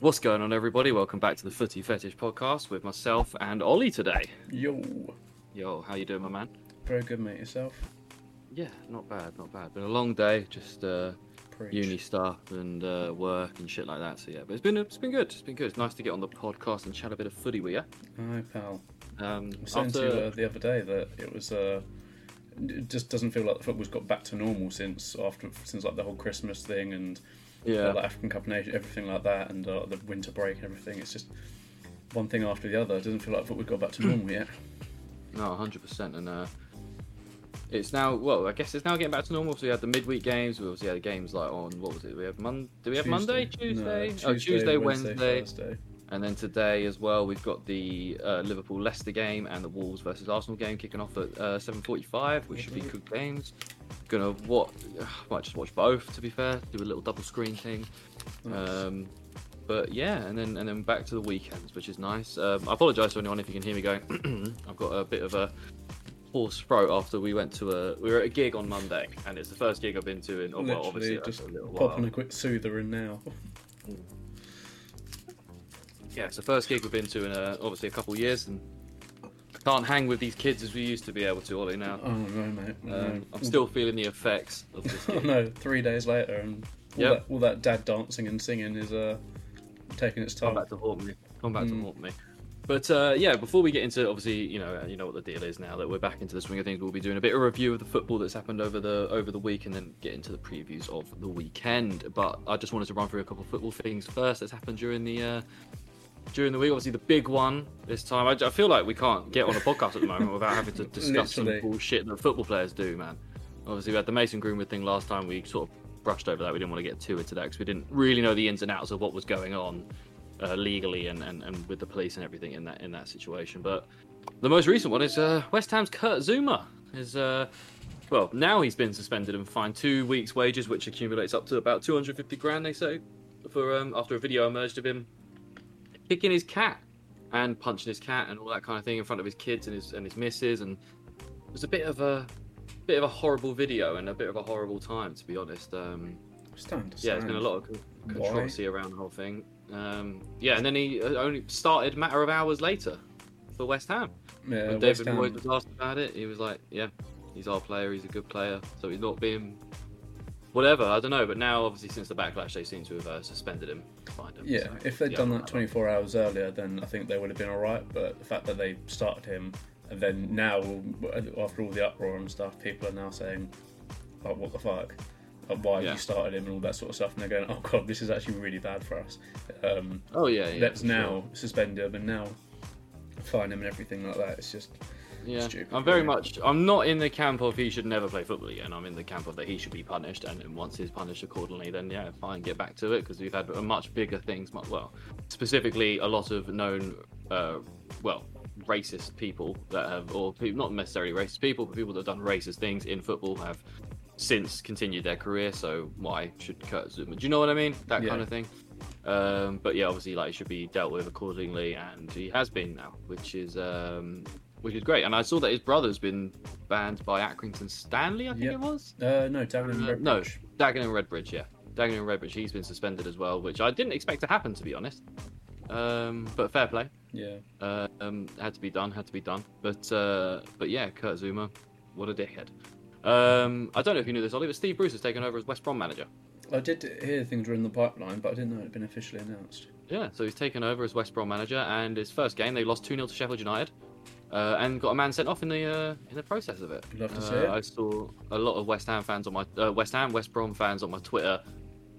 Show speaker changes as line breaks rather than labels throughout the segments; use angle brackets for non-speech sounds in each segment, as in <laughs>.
What's going on, everybody? Welcome back to the Footy Fetish podcast with myself and Ollie today.
Yo,
Yo, how you doing, my man?
very good, mate. Yourself?
Yeah, not bad, not bad. Been a long day, just uh,
Preach.
uni stuff and uh, work and shit like that. So yeah, but it's been it's been good. It's been good. It's nice to get on the podcast and chat a bit of footy with you.
Hi, pal.
Um,
I was saying to you uh, the other day that it was. Uh, it just doesn't feel like the football's got back to normal since after since like the whole Christmas thing and
yeah,
uh, like African Cup of Nations, everything like that, and uh, the winter break and everything. It's just one thing after the other. It doesn't feel like football's got back to normal yet. <clears throat>
no, hundred percent, and uh, it's now well, I guess it's now getting back to normal. So we had the midweek games. We obviously had games like on what was it? We have Mon. Do we have Monday, Tuesday?
No,
oh, Tuesday,
Wednesday,
Wednesday,
Thursday.
And then today as well, we've got the uh, Liverpool Leicester game and the Wolves versus Arsenal game kicking off at uh, 7:45, which should be good games. Gonna what? <sighs> Might just watch both. To be fair, do a little double screen thing.
Nice.
Um, but yeah, and then and then back to the weekends, which is nice. Um, I apologise to anyone if you can hear me going. <clears throat> I've got a bit of a hoarse throat after we went to a we were at a gig on Monday, and it's the first gig I've been to in oh, well, obviously
Literally, just
a little while.
popping a quick soother in now. <laughs>
yeah, it's the first gig we've been to in uh, obviously a couple of years, and can't hang with these kids as we used to be able to, Ollie. Now,
Oh no, mate.
um,
no.
I'm still feeling the effects of this. <laughs>
Oh no, three days later, and all,
Yep.
that, all that dad dancing and singing is uh, taking its
time.
Come
back to haunt me. Come back to
Mm.
haunt me. But uh, yeah, before we get into obviously, you know, uh, you know what the deal is now that we're back into the swing of things. We'll be doing a bit of a review of the football that's happened over the over the week, and then get into the previews of the weekend. But I just wanted to run through a couple of football things first that's happened during the uh, during the week. Obviously, the big one this time. I, I feel like we can't get on a podcast at the moment without having to <laughs> discuss some bullshit that football players do, man. Obviously, we had the Mason Greenwood thing last time. We sort of brushed over that. We didn't want to get too into that because we didn't really know the ins and outs of what was going on uh, legally and, and, and with the police and everything in that in that situation. But the most recent one is uh, West Ham's Kurt Zouma is uh, well now he's been suspended and fined two weeks' wages, which accumulates up to about 250 grand. They say for um, after a video emerged of him kicking his cat and punching his cat and all that kind of thing in front of his kids and his and his missus and it was a bit of a bit of a horrible video and a bit of a horrible time to be honest. Um, yeah, there's been a lot of con- controversy around the whole thing. Um, yeah, and then he uh, only started a matter of hours later for West Ham.
Yeah,
when David
Ham-
Moyes was asked about it, he was like, "Yeah, he's our player. He's a good player. So he's not being whatever. I don't know." But now, obviously, since the backlash, they seem to have uh, suspended him, fined him.
Yeah,
so,
if they'd done that 24 hours earlier, then I think they would have been all right. But the fact that they started him, and then now, after all the uproar and stuff, people are now saying, like, what the fuck? Like, why have
Yeah.
you started him and all that sort of stuff?" And they're going, "Oh god, this is actually really bad for us. Um,
Oh yeah, yeah.
let's now
sure.
suspend him and now fine him and everything like that." It's just
Yeah,
stupid,
I'm very much. I'm not in the camp of he should never play football again. I'm in the camp of that he should be punished, and then once he's punished accordingly, then yeah, fine, get back to it because we've had a much bigger things. Well, specifically, a lot of known, uh, well, racist people that have, or pe- not necessarily racist people, but people that have done racist things in football have since continued their career. So why should Kurt Zouma? Do you know what I mean? That
Yeah.
kind of thing. Um, but yeah, obviously, like it should be dealt with accordingly, and he has been now, which is um, which is great. And I saw that his brother's been banned by Accrington Stanley, I think
Yep.
it was.
uh, no, Dagenham
Uh,
Redbridge.
no, Dagenham and Redbridge, yeah, Dagenham and Redbridge. He's been suspended as well, which I didn't expect to happen, to be honest. Um, but fair play.
Yeah,
Uh, um, had to be done. Had to be done. But uh, but yeah, Kurt Zouma, what a dickhead. Um, I don't know if you knew this, Ollie, but Steve Bruce has taken over as West Brom manager.
I did hear things were in the pipeline, but I didn't know it had been officially announced.
Yeah, so he's taken over as West Brom manager, and his first game they lost two 0 to Sheffield United, uh, and got a man sent off in the uh, in the process of it.
Love to
Uh,
see it.
I saw a lot of West Ham fans on my uh, West Ham West Brom fans on my Twitter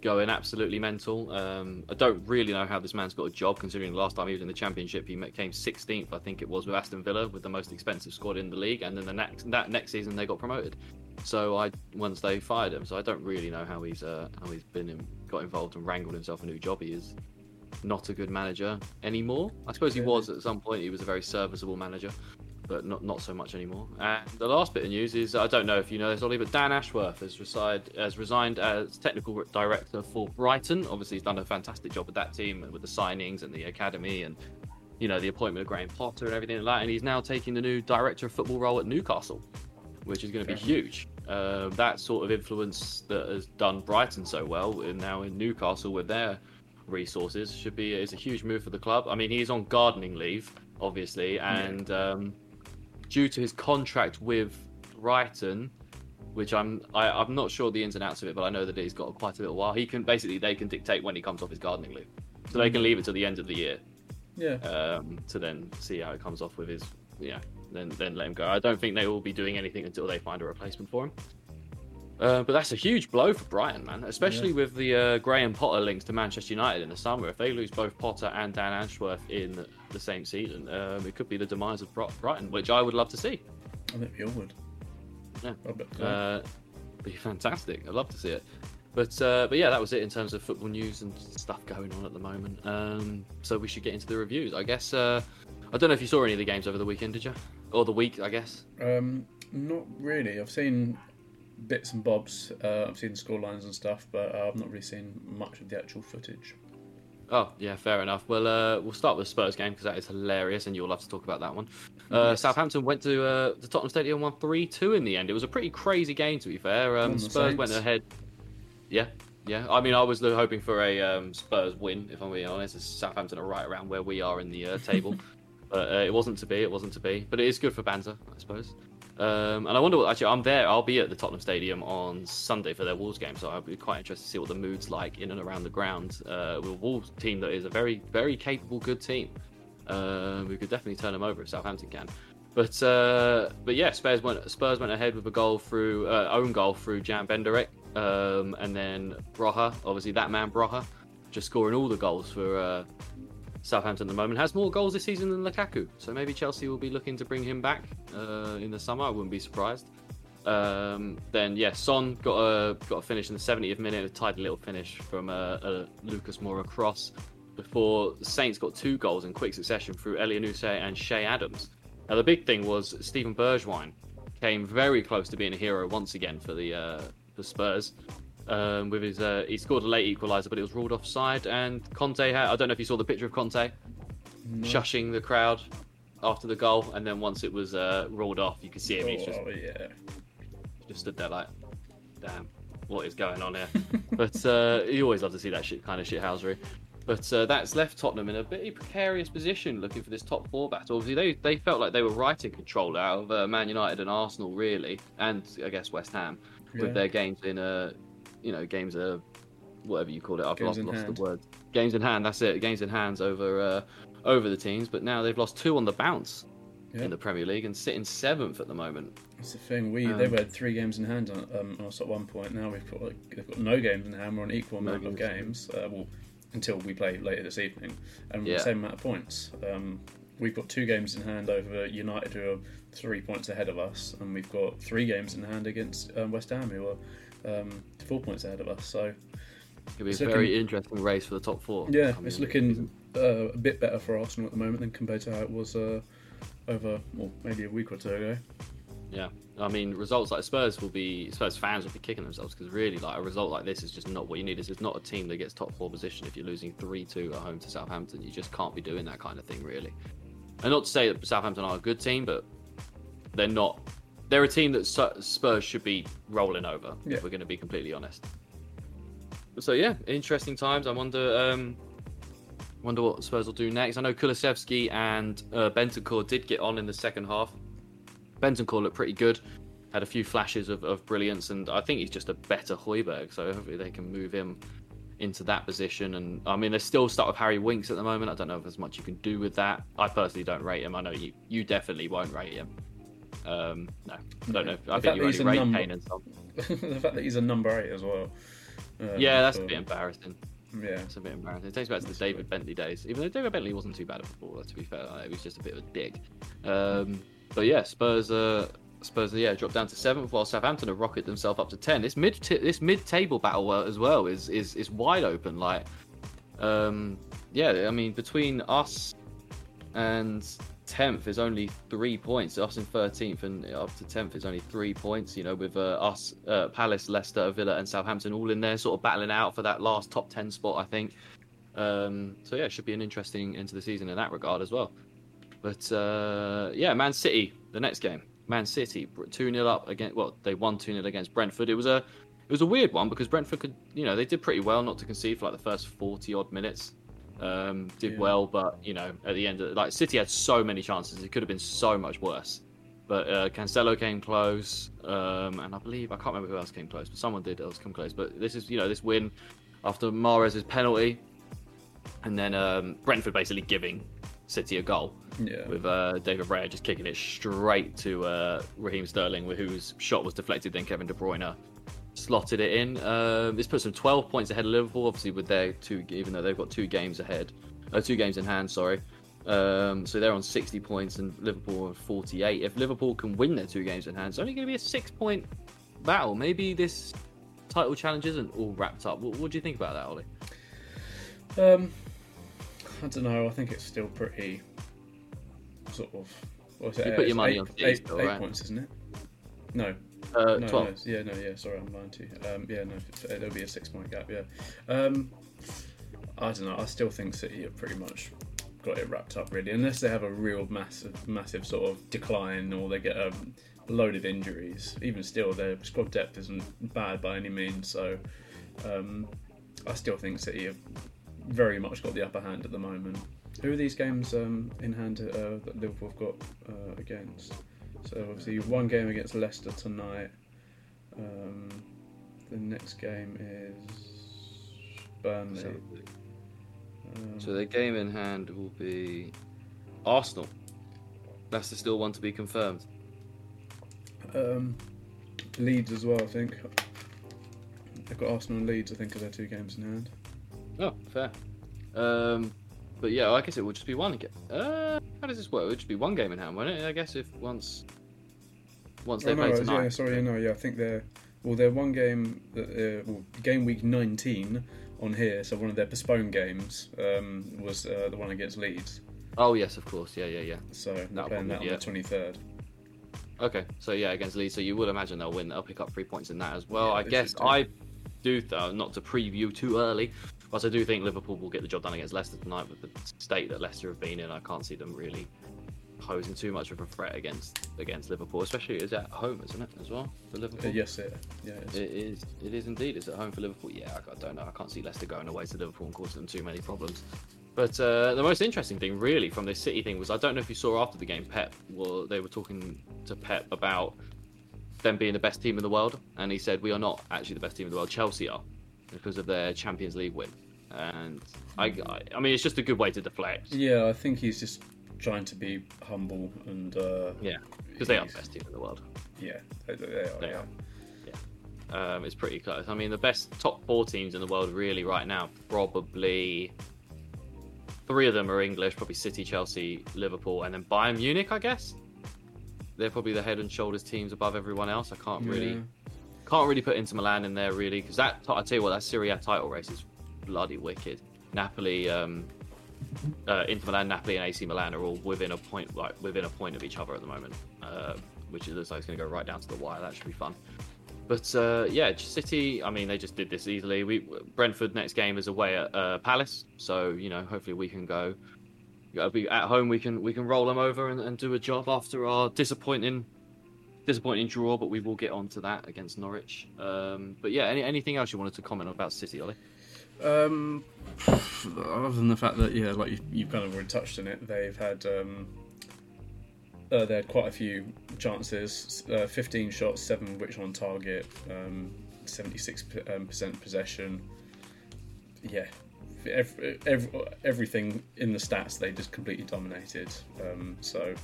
going absolutely mental. Um, I don't really know how this man's got a job, considering the last time he was in the Championship, he came 16th, I think it was, with Aston Villa, with the most expensive squad in the league, and then the next that next season they got promoted. So I once they fired him, so I don't really know how he's uh, how he's been in, got involved and wrangled himself a new job. He is not a good manager anymore. I suppose he was at some point. He was a very serviceable manager, but not not so much anymore. And the last bit of news is I don't know if you know this, Ollie, but Dan Ashworth has resigned has resigned as technical director for Brighton. Obviously, he's done a fantastic job with that team and with the signings and the academy and you know the appointment of Graham Potter and everything like that. And he's now taking the new director of football role at Newcastle, which is going to be huge. Um, that sort of influence that has done Brighton so well, and now in Newcastle with their resources. Should be is a huge move for the club. I mean, he's on gardening leave, obviously, and um, due to his contract with Brighton, which I'm I, I'm not sure the ins and outs of it, but I know that he's got quite a little while. He can basically they can dictate when he comes off his gardening leave, so they can leave it to the end of the year
Yeah.
um, to then see how it comes off with his yeah then then let him go. I don't think they will be doing anything until they find a replacement for him. Uh, but that's a huge blow for Brighton, man. Especially
Yeah.
with the uh, Graham Potter links to Manchester United in the summer. If they lose both Potter and Dan Ashworth in the same season, um, it could be the demise of Brighton, which I would love to see.
I think we all would.
Yeah. Uh, be fantastic. I'd love to see it. But uh, but yeah, that was it in terms of football news and stuff going on at the moment. Um, so we should get into the reviews. I guess uh, I don't know if you saw any of the games over the weekend, did you? Or the week, I guess.
Um, not really. I've seen bits and bobs. Uh, I've seen score lines and stuff, but uh, I've not really seen much of the actual footage.
Oh yeah, fair enough. Well, uh, we'll start with the Spurs game because that is hilarious, and you'll love to talk about that one. Uh,
Yes.
Southampton went to uh, the Tottenham Stadium, won three two in the end. It was a pretty crazy game, to be fair. Um, Spurs went ahead. Yeah, yeah. I mean, I was hoping for a um, Spurs win, if I'm being honest. As Southampton are right around where we are in the uh, table, <laughs> but uh, it wasn't to be. It wasn't to be. But it is good for banter, I suppose. Um, and I wonder what actually I'm there. I'll be at the Tottenham Stadium on Sunday for their Wolves game, so I'll be quite interested to see what the mood's like in and around the ground uh, with a Wolves team that is a very, very capable, good team. Um, we could definitely turn them over if Southampton can. But uh, but yeah, Spurs went Spurs went ahead with a goal through uh, own goal through Jan Bednarek, um, and then Broha, obviously that man Broha, just scoring all the goals for uh, Southampton at the moment. Has more goals this season than Lukaku, so maybe Chelsea will be looking to bring him back uh, in the summer. I wouldn't be surprised. Um, then yeah, Son got a got a finish in the 70th minute, a tidy little finish from a, a Lucas Moura cross. Before Saints got two goals in quick succession through Elyounoussi and Che Adams. Now the big thing was Steven Bergwijn came very close to being a hero once again for the uh, the Spurs. Um, with his, uh, he scored a late equaliser, but it was ruled offside. And Conte had, I don't know if you saw the picture of Conte shushing the crowd after the goal, and then once it was uh, ruled off, you could see him. He's just
Oh yeah.
just stood there like, damn, what is going on here? <laughs> but uh, you always love to see that shit kind of shithousery. But uh, that's left Tottenham in a pretty precarious position, looking for this top four battle. Obviously, they they felt like they were right in control out of uh, Man United and Arsenal, really, and I guess West Ham
Yeah.
with their games in uh, you know, games uh, whatever you call it. I've
Games
lost,
in
lost the word. Games in hand. That's it. Games in hands over uh, over the teams. But now they've lost two on the bounce
Yeah.
in the Premier League and sitting seventh at the moment.
That's the thing. We
Um,
they've had three games in hand on, um, on us at one point. Now we've got like, they've got no games in hand. We're on equal
No
amount of
games.
Uh, well, until we play later this evening, and
Yeah.
the same amount of points. Um, we've got two games in hand over United, who are three points ahead of us, and we've got three games in hand against um, West Ham, who are um, four points ahead of us. So
It'll be a
looking-
very interesting race for the top four.
yeah, it's looking uh, a bit better for Arsenal at the moment than compared to how it was uh, over, well, maybe a week or two ago.
Yeah, I mean, results like Spurs will be Spurs fans will be kicking themselves because really, like a result like this is just not what you need. This is not a team that gets top four position if you're losing three two at home to Southampton. You just can't be doing that kind of thing, really. And not to say that Southampton are a good team, but they're not. They're a team that Spurs should be rolling over.
Yeah.
If we're going to be completely honest. So yeah, interesting times. I wonder. Um, wonder what Spurs will do next. I know Kulusevski and uh, Bentancur did get on in the second half. Bentancur looked pretty good. Had a few flashes of, of brilliance, and I think he's just a better Højbjerg. So hopefully they can move him into that position. And I mean, they're still stuck with Harry Winks at the moment. I don't know if there's much you can do with that. I personally don't rate him. I know you you definitely won't rate him. Um, no, I don't know. I
The
think you
that he's
only
a
rate
number-
Kane and Son. <laughs>
the fact that he's a number eight as well. Um,
Yeah, that's
so-
a bit embarrassing.
Yeah,
It's a bit embarrassing. It takes me back to the David Bentley days. Even though David Bentley wasn't too bad a footballer, to be fair, like, he was just a bit of a dick. Um, but yeah, Spurs, uh, Spurs, yeah, dropped down to seventh, while Southampton have rocketed themselves up to ten. This mid, this mid-table battle uh, as well is is is wide open. Like, um, yeah, I mean, between us and tenth is only three points. Us in thirteenth and up to tenth is only three points. You know, with uh, us, uh, Palace, Leicester, Villa, and Southampton all in there, sort of battling out for that last top ten spot. I think. Um, so yeah, it should be an interesting end to the season in that regard as well. But uh, yeah, Man City, the next game, Man City two 0 up against. Well, they won two 0 against Brentford. It was a it was a weird one because Brentford could, you know, they did pretty well not to concede for like the first forty odd minutes. Um, did
Yeah.
well, but you know, at the end, of, like City had so many chances, it could have been so much worse. But uh, Cancelo came close, um, and I believe I can't remember who else came close, but someone did else come close. But this is, you know, this win after Mahrez's penalty, and then um, Brentford basically giving City a goal
Yeah.
with uh, David Raya just kicking it straight to uh, Raheem Sterling, whose shot was deflected. Then Kevin De Bruyne slotted it in. Uh, this puts them 12 points ahead of Liverpool, obviously with their two, even though they've got two games ahead, uh, two games in hand. Sorry. Um, so they're on 60 points and Liverpool on 48. If Liverpool can win their two games in hand, it's only going to be a six-point battle. Maybe this title challenge isn't all wrapped up. What, what do you think about that, Ollie?
Um, I don't know. I think it's still pretty sort of. What's it?
You put your money
eight,
on City
eight,
still,
eight
right?
points, isn't it? No,
Uh,
no,
12.
no, yeah, no, yeah. Sorry, I'm lying to you. Um, yeah, no, there'll be a six-point gap. Yeah. Um, I don't know. I still think City have pretty much got it wrapped up, really, unless they have a real massive, massive sort of decline or they get a load of injuries. Even still, their squad depth isn't bad by any means. So, um, I still think City have very much got the upper hand at the moment. Who are these games um, in hand uh, that Liverpool have got uh, against? So obviously one game against Leicester tonight. Um, the next game is Burnley.
So,
Um,
so the game in hand will be Arsenal. That's the still one to be confirmed.
um, Leeds as well, I think. They've got Arsenal and Leeds, I think, are their two games in hand.
Oh, fair. Um, but yeah, I guess it would just be one game. Uh, how does this work? It would just be one game in hand, wouldn't it? I guess if once once they
Oh, no,
play
yeah,
tonight.
sorry, no, yeah, I think they're well, they're one game, that, uh, well, game week 19 on here. So one of their postponed games um, was uh, the one against Leeds.
Oh yes, of course. Yeah, yeah, yeah.
So they're
That'll
playing that on
probably-
the 23rd.
Okay, so yeah, against Leeds, so you would imagine they'll win. They'll pick up three points in that as well.
Yeah,
I guess. I do, th- uh, not to preview too early, but I do think Liverpool will get the job done against Leicester tonight. With the state that Leicester have been in, I can't see them really posing too much of a threat against against Liverpool, especially it's at home, isn't it, as well for
Uh,
Liverpool?
yes, it, yeah, it's,
It is. It is indeed. It's at home for Liverpool. Yeah, I, I don't know. I can't see Leicester going away to Liverpool and causing them too many problems. But uh, the most interesting thing, really, from this City thing was I don't know if you saw after the game, Pep. Well, they were talking to Pep about them being the best team in the world, and he said we are not actually the best team in the world. Chelsea are because of their Champions League win. And I, I, mean, it's just a good way to deflect.
yeah. I think he's just trying to be humble and uh,
Yeah, because they are the best team in the world.
yeah, they, they are.
They
yeah.
are. Um, it's pretty close. I mean, the best top four teams in the world really right now, probably three of them are English, probably City, Chelsea, Liverpool, and then Bayern Munich, I guess. They're probably the head and shoulders teams above everyone else. I can't really,
Yeah.
Can't really put Inter Milan in there really because that I tell you what, that Serie A title race is bloody wicked. Napoli, um, uh, Inter Milan, Napoli, and AC Milan are all within a point, like within a point of each other at the moment, uh, which it looks like it's going to go right down to the wire. That should be fun. But uh, yeah, City. I mean, they just did this easily. We Brentford next game is away at uh, Palace, so you know, hopefully we can go. Be at home. We can we can roll them over and, and do a job after our disappointing disappointing draw. But we will get onto that against Norwich. Um, but yeah, any, anything else you wanted to comment about City, Ollie?
Um, other than the fact that yeah, like you, you've kind of already touched on it, they've had um, uh, they had quite a few chances, uh, 15 shots, seven which on target, um, 76 um, percent possession. Yeah, every, every, everything in the stats they just completely dominated. Um, so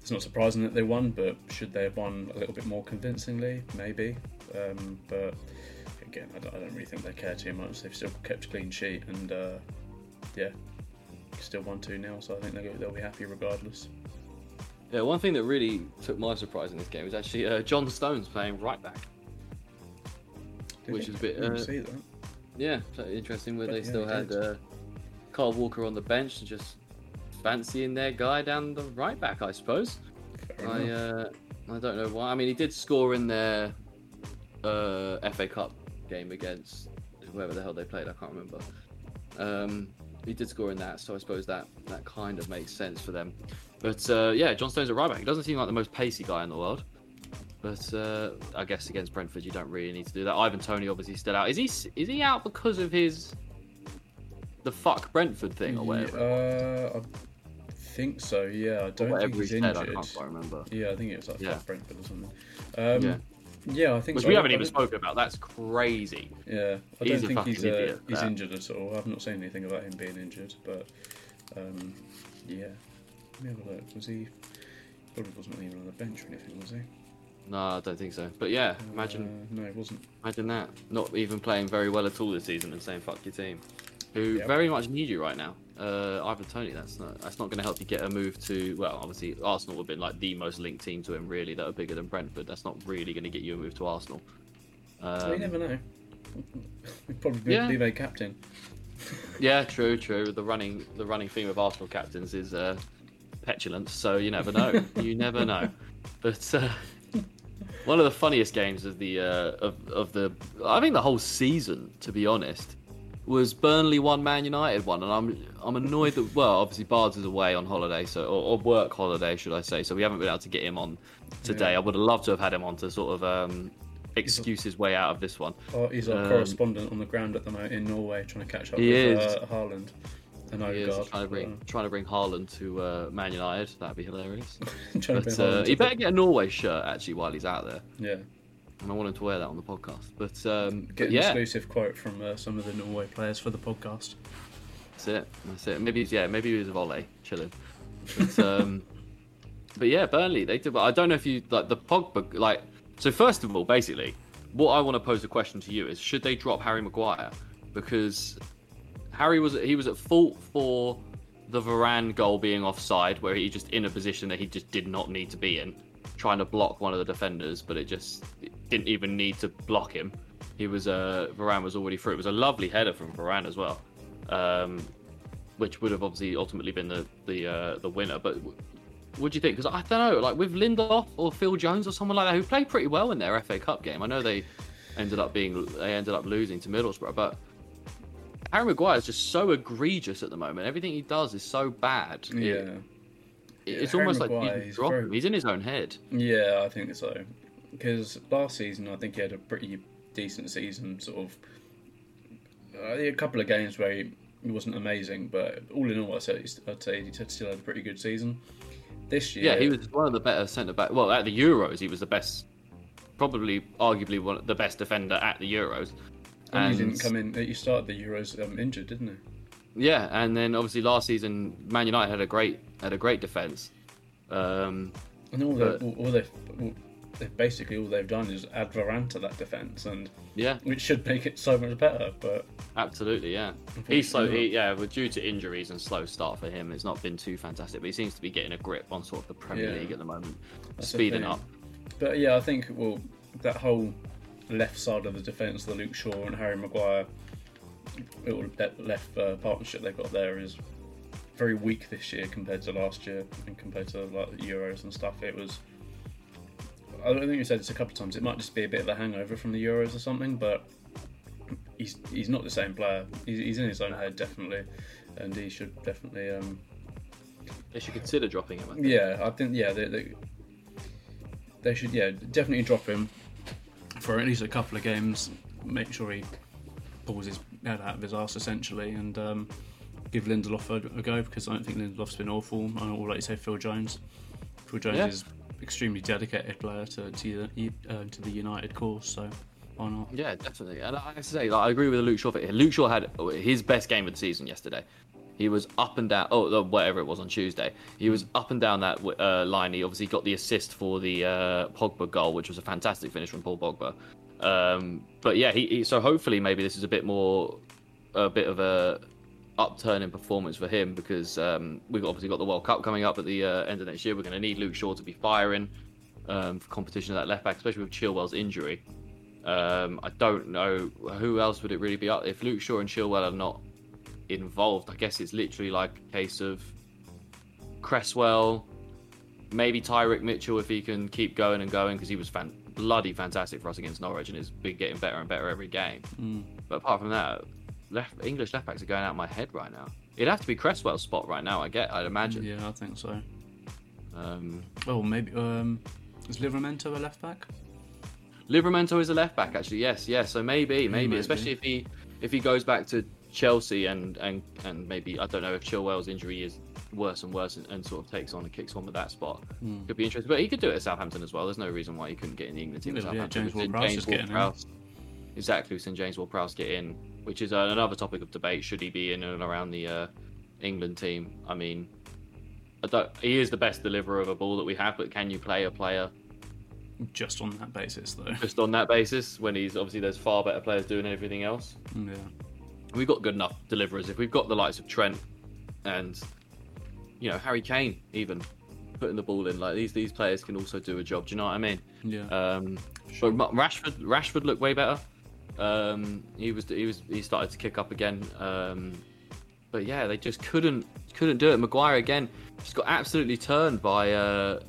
it's not surprising that they won, but should they have won a little bit more convincingly? Maybe. Um, but again, I don't, I don't really think they care too much. They've still kept a clean sheet and uh, yeah, still won 2 0, so I think they'll, they'll be happy regardless.
Yeah, one thing that really took my surprise in this game was actually uh, John Stones playing right back.
Did
Which is a bit, uh,
see that.
Yeah, interesting where they
Yeah,
still had uh, Carl Walker on the bench and just fancying their guy down the right back, I suppose.
Fair
I uh, I don't know why. I mean, he did score in their uh, FA Cup game against whoever the hell they played. I can't remember. Um, he did score in that, so I suppose that that kind of makes sense for them. But uh, yeah, John Stones at right back. He doesn't seem like the most pacey guy in the world. But uh, I guess against Brentford, you don't really need to do that. Ivan Toney obviously still out. Is he is he out because of his the fuck Brentford thing or whatever?
Uh, think so. Yeah, I don't think he's
said,
injured.
I can't quite remember.
Yeah, I think it was like
Yeah.
Brentford or something. Um,
Yeah.
yeah. I think
Which
so.
we haven't
I
even spoken about. That's crazy.
Yeah, I
He's
don't think he's uh, he's injured at all. I've not seen anything about him being injured, but um, yeah. Let me have a look. Was he? Probably wasn't even on the bench or anything, was he?
No, I don't think so. But yeah, imagine
Uh, no, it wasn't.
imagine that. Not even playing very well at all this season and saying fuck your team, who
Yep.
very much need you right now. Uh, Ivan Toney, that's not that's not going to help you get a move to. Well, obviously Arsenal would have been like the most linked team to him, really, that are bigger than Brentford. That's not really going to get you a move to Arsenal. Um,
never know. <laughs> We'd probably be,
Yeah.
be captain.
Yeah, <laughs> true, true. The running the running theme of Arsenal captains is uh, petulance, so you never know. <laughs> you never know. But uh, one of the funniest games of the uh, of of the I think the whole season, to be honest, was Burnley one, Man United one, and I'm I'm annoyed that well, obviously Bards is away on holiday, so or, or work holiday, should I say? So we haven't been able to get him on today.
Yeah.
I would have loved to have had him on to sort of um, excuse his way out of this one.
Oh, he's our
Um,
correspondent on the ground at the moment in Norway, trying to catch up
He
with
is.
uh, Haaland and
He is trying to bring trying to bring Haaland to uh, Man United. That'd be hilarious.
Uh, <laughs> trying to
But uh, he better get a Norway shirt actually while he's out there,
Yeah,
and I wanted to wear that on the podcast. But, um,
get an
yeah,
exclusive quote from uh, some of the Norway players for the podcast.
that's it. That's it. Maybe yeah, maybe he was a volley chilling. But, um, <laughs> but yeah, Burnley they did. But I don't know if you like the Pogba like. So first of all, basically, what I want to pose a question to you is: Should they drop Harry Maguire? Because Harry was he was at fault for the Varane goal being offside, where he just in a position that he just did not need to be in, trying to block one of the defenders, but it just didn't even need to block him. He was uh, Varane was already through. It was a lovely header from Varane as well, um, which would have obviously ultimately been the the uh, the winner. But what do you think? Because I don't know, like with Lindelof or Phil Jones or someone like that who played pretty well in their FA Cup game. I know they ended up being they ended up losing to Middlesbrough, but Harry Maguire is just so egregious at the moment. Everything he does is so bad. It-
Yeah,
it's
Harry
almost
Maguire,
like you
he's very-
him. He's in his own head.
yeah, I think so. Because last season, I think he had a pretty decent season. Sort of uh, a couple of games where he, he wasn't amazing, but all in all, I'd say, I'd say he still had a pretty good season. This year,
Yeah, he was one of the better centre back. Well, at the Euros, he was the best, probably arguably one of the best defender at the Euros.
And he didn't come in. He started the Euros um, injured, didn't he?
Yeah, and then obviously last season, Man United had a great had a great defence. Um,
And all,
But-
they, all, they've, all, they've basically all they've done is add Varane to that defence, and
yeah,
which should make it so much better. But
absolutely, yeah. He's slow. He, yeah, with due to injuries and slow start for him, it's not been too fantastic. But he seems to be getting a grip on sort of the Premier
Yeah.
League at the moment,
That's
speeding
thing.
up.
but yeah, I think well that whole left side of the defence, the Luke Shaw and Harry Maguire, little le- left uh, partnership they've got there is very weak this year compared to last year and compared to like the Euros and stuff. It was. I don't think you said this a couple of times. It might just be a bit of a hangover from the Euros or something, but he's he's not the same player. He's, he's in his own head definitely, and he should definitely. Um,
They should consider dropping him. I think.
yeah, I think yeah they, they they should yeah definitely drop him for at least a couple of games. Make sure he pulls his head out of his arse essentially, and um, give Lindelof a, a go because I don't think Lindelof's been awful. I or like you say, Phil Jones. Phil Jones
Yeah.
is extremely dedicated player to to, the- uh, to the United cause, so why not?
Yeah, definitely. And I have to say, like, I agree with Luke Shaw. Luke Shaw had his best game of the season yesterday. He was up and down. Oh, whatever it was on Tuesday, he was up and down that uh, line. He obviously got the assist for the uh, Pogba goal, which was a fantastic finish from Paul Pogba. Um, but yeah, he, he so hopefully maybe this is a bit more, a bit of a upturn in performance for him because um, we've obviously got the World Cup coming up at the uh, end of next year. We're going to need Luke Shaw to be firing um, for competition at that left back, especially with Chilwell's injury. Um, I don't know who else would it really be up if Luke Shaw and Chilwell are not involved. I guess it's literally like a case of Cresswell, maybe Tyrick Mitchell if he can keep going and going because he was fan- bloody fantastic for us against Norwich and has been getting better and better every game.
Mm.
But apart from that, left English left backs are going out of my head right now. It'd have to be Cresswell's spot right now. I get. I'd imagine.
Yeah, I think so.
Um,
Oh, maybe. Um, Is Livramento a left back?
Livramento is a left back, actually. Yes, yes. So maybe, maybe,
maybe.
especially if he if he goes back to Chelsea and and and maybe I don't know if Chilwell's injury is worse and worse and, and sort of takes on and kicks on with that spot.
Hmm.
Could be interesting, but he could do it at Southampton as well. There's no reason why he couldn't get in the England team.
Yeah, James Ward-Prowse.
Ward-Prowse- Exactly, we've seen James Ward-Prowse get in, which is uh, another topic of debate. Should he be in and around the uh, England team? I mean, I don't, he is the best deliverer of a ball that we have, but can you play a player
Just on that basis, though.
just on that basis when he's obviously there's far better players doing everything else?
Yeah.
we've got good enough deliverers. If we've got the likes of Trent and you know Harry Kane, even putting the ball in, like these these players can also do a job. Do you know what I mean?
Yeah.
Um, but Rashford Rashford looked way better. Um, he was he was he started to kick up again. Um, but yeah, they just couldn't couldn't do it. Maguire again just got absolutely turned by uh,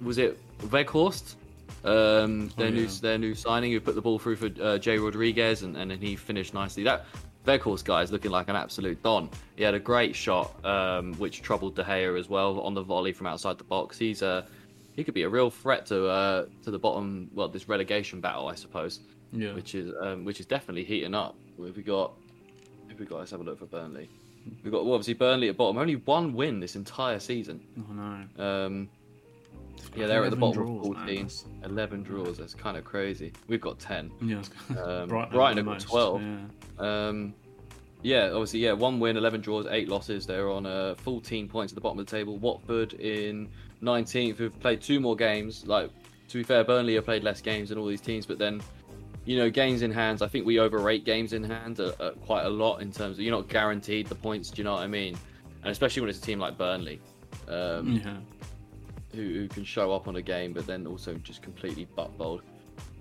was it Weghorst? Um, their
Oh,
new their new signing who put the ball through for uh, Jay Rodriguez and, and then he finished nicely. That Weghorst guy is looking like an absolute don. He had a great shot which which troubled De Gea as well on the volley from outside the box. He's a he could be a real threat to uh, to the bottom. Well, this relegation battle, I suppose,
yeah.
which is um, which is definitely heating up. We've we got? Have we got? Let's have a look for Burnley. We've got well, obviously Burnley at bottom. Only one win this entire season.
Oh no.
Um, yeah, they're at the bottom
draws,
of
man.
14.
That's-
11 draws. That's kind of crazy. We've got 10.
Yeah.
Um,
Brighton,
Brighton have got 12.
Yeah.
Um, yeah, obviously, yeah, one win, 11 draws, eight losses. They're on uh, 14 points at the bottom of the table. Watford in 19th, who've played two more games. Like, to be fair, Burnley have played less games than all these teams, but then, you know, games in hands, I think we overrate games in hand uh, uh, quite a lot in terms of you're not guaranteed the points, do you know what I mean? And especially when it's a team like Burnley. Um,
Yeah.
Who, who can show up on a game, but then also just completely butt bowled.